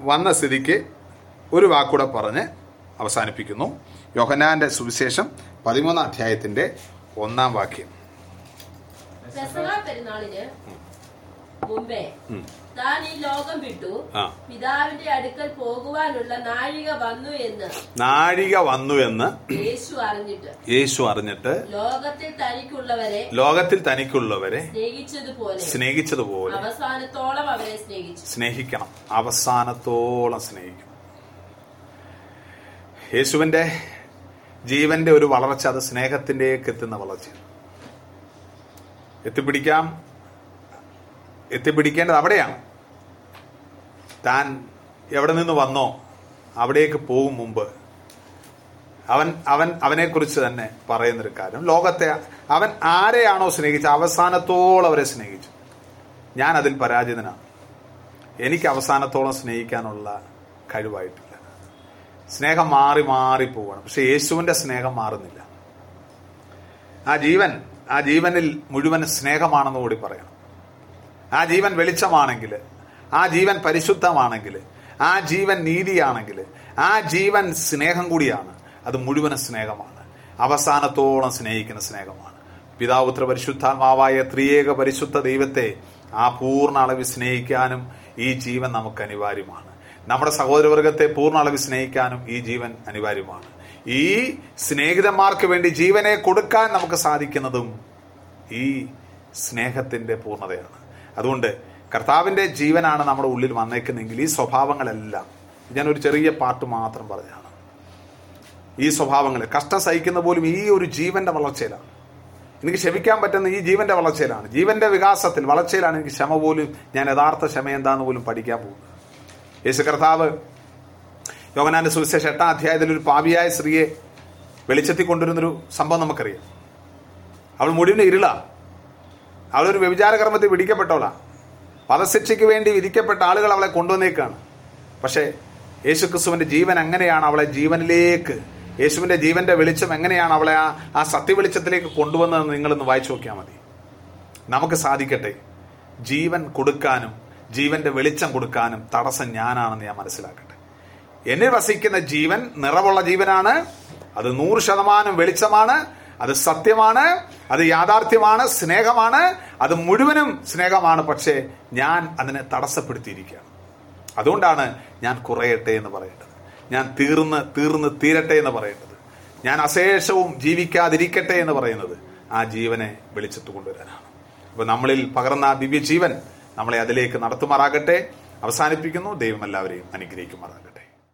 വന്ന സ്ഥിതിക്ക് ഒരു വാക്കൂടെ പറഞ്ഞ് അവസാനിപ്പിക്കുന്നു. യോഹനാന്റെ സുവിശേഷം പതിമൂന്നാം അധ്യായത്തിന്റെ ഒന്നാം വാക്യം. പെസഹ പെരുന്നാളിന് മുമ്പേ താൻ ഈ ലോകം വിട്ടു. പിതാവിന്റെ അടുക്കൽ പോകുവാനുള്ള നാഴിക വന്നു എന്ന് നാഴിക വന്നു എന്ന് യേശു അറിഞ്ഞിട്ട്. യേശു അറിഞ്ഞിട്ട് ലോകത്തിൽ തനിക്കുള്ളവരെ ലോകത്തിൽ തനിക്കുള്ളവരെ സ്നേഹിച്ചതുപോലെ. സ്നേഹിച്ചതുപോലെ അവസാനത്തോളം അവരെ സ്നേഹിച്ചു. സ്നേഹിക്കണം. അവസാനത്തോളം സ്നേഹിക്കും. യേശുവിന്റെ ജീവന്റെ ഒരു വളർച്ച അത് സ്നേഹത്തിലേക്ക് എത്തുന്ന വളർച്ചയാണ്. എത്തിപ്പിടിക്കാം. എത്തിപ്പിടിക്കേണ്ടത് അവിടെയാണ്. താൻ എവിടെ നിന്ന് വന്നോ അവിടേക്ക് പോകും മുമ്പ്. അവൻ അവൻ അവനെക്കുറിച്ച് തന്നെ പറയുന്നൊരു കാര്യം. ലോകത്തെ അവൻ ആരെയാണോ സ്നേഹിച്ചത്? അവസാനത്തോളം അവരെ സ്നേഹിച്ചു. ഞാൻ അതിൽ പരാജിതനാണ് എനിക്ക് അവസാനത്തോളം സ്നേഹിക്കാനുള്ള കഴിവായിട്ടില്ല. സ്നേഹം മാറി മാറി പോവണം. പക്ഷെ യേശുവിന്റെ സ്നേഹം മാറുന്നില്ല. ആ ജീവൻ ആ ജീവനിൽ മുഴുവൻ സ്നേഹമാണെന്ന് കൂടി പറയണം. ആ ജീവൻ വെളിച്ചമാണെങ്കിൽ ആ ജീവൻ പരിശുദ്ധമാണെങ്കിൽ ആ ജീവൻ നീതിയാണെങ്കിൽ ആ ജീവൻ സ്നേഹം കൂടിയാണ്. അത് മുഴുവൻ സ്നേഹമാണ്. അവസാനത്തോളം സ്നേഹിക്കുന്ന സ്നേഹമാണ്. പിതാവുത്ര പരിശുദ്ധാത്മാവായ ത്രിയേക പരിശുദ്ധ ദൈവത്തെ ആ പൂർണ അളവിൽ സ്നേഹിക്കാനും ഈ ജീവൻ നമുക്ക് അനിവാര്യമാണ്. നമ്മുടെ സഹോദരവർഗത്തെ പൂർണ അളവിൽ സ്നേഹിക്കാനും ഈ ജീവൻ അനിവാര്യമാണ്. ഈ സ്നേഹിതന്മാർക്ക് വേണ്ടി ജീവനെ കൊടുക്കാൻ നമുക്ക് സാധിക്കുന്നതും ഈ സ്നേഹത്തിന്റെ പൂർണതയാണ്. അതുകൊണ്ട് കർത്താവിന്റെ ജീവനാണ് നമ്മുടെ ഉള്ളിൽ വന്നേക്കുന്നതെങ്കിൽ ഈ സ്വഭാവങ്ങളെല്ലാം ഞാൻ ഒരു ചെറിയ പാട്ട് മാത്രം പറഞ്ഞാണ്. ഈ സ്വഭാവങ്ങൾ കഷ്ടം സഹിക്കുന്ന പോലും ഈ ഒരു ജീവന്റെ വളർച്ചയിലാണ്. എനിക്ക് ക്ഷമിക്കാൻ പറ്റുന്ന ഈ ജീവന്റെ വളർച്ചയിലാണ്. ജീവന്റെ വികാസത്തിൽ വളർച്ചയിലാണ് എനിക്ക് ക്ഷമ പോലും ഞാൻ യഥാർത്ഥ ക്ഷമ എന്താന്ന് പോലും പഠിക്കാൻ പോകുന്നത്. യേശു കർത്താവ് യോഗനാന്റെ സുവിശേഷം എട്ടാം അധ്യായത്തിൽ ഒരു പാവിയായ സ്ത്രീയെ വെളിച്ചത്തിൽ കൊണ്ടുവരുന്നൊരു സംഭവം നമുക്കറിയാം. അവൾ മുടിവിന് ഇരുള. അവളൊരു വ്യഭിചാര കർമ്മത്തിൽ പിടിക്കപ്പെട്ടവളാ. പദശിക്ഷയ്ക്ക് വേണ്ടി വിധിക്കപ്പെട്ട ആളുകൾ അവളെ കൊണ്ടുവന്നേക്കാണ്. പക്ഷേ യേശുക്രിസ്തുവിന്റെ ജീവൻ എങ്ങനെയാണ് അവളെ ജീവനിലേക്ക് യേശുവിന്റെ ജീവന്റെ വെളിച്ചം എങ്ങനെയാണ് അവളെ ആ ആ സത്യവെളിച്ചത്തിലേക്ക് കൊണ്ടുവന്നതെന്ന് നിങ്ങളൊന്ന് വായിച്ചു നോക്കിയാൽ മതി. നമുക്ക് സാധിക്കട്ടെ ജീവൻ കൊടുക്കാനും ജീവന്റെ വെളിച്ചം കൊടുക്കാനും തടസ്സം ഞാനാണെന്ന് ഞാൻ മനസ്സിലാക്കട്ടെ എന്നിൽ വസിക്കുന്ന ജീവൻ നിറവുള്ള ജീവനാണ്. അത് നൂറ് ശതമാനം വെളിച്ചമാണ്. അത് സത്യമാണ്. അത് യാഥാർത്ഥ്യമാണ്. സ്നേഹമാണ്. അത് മുഴുവനും സ്നേഹമാണ്. പക്ഷേ ഞാൻ അതിനെ തടസ്സപ്പെടുത്തിയിരിക്കുകയാണ്. അതുകൊണ്ടാണ് ഞാൻ കുറയട്ടെ എന്ന് പറയേണ്ടത്. ഞാൻ തീർന്ന് തീർന്ന് തീരട്ടെ എന്ന് പറയേണ്ടത്. ഞാൻ അശേഷവും ജീവിക്കാതിരിക്കട്ടെ എന്ന് പറയുന്നത് ആ ജീവനെ വെളിച്ചത്ത് കൊണ്ടുവരാനാണ്. അപ്പൊ നമ്മളിൽ പകർന്ന ദിവ്യജീവൻ ദിവ്യ ജീവൻ നമ്മളെ അതിലേക്ക് നടത്തുമാറാകട്ടെ. അവസാനിപ്പിക്കുന്നു. ദൈവം എല്ലാവരെയും അനുഗ്രഹിക്കുമാറാകട്ടെ.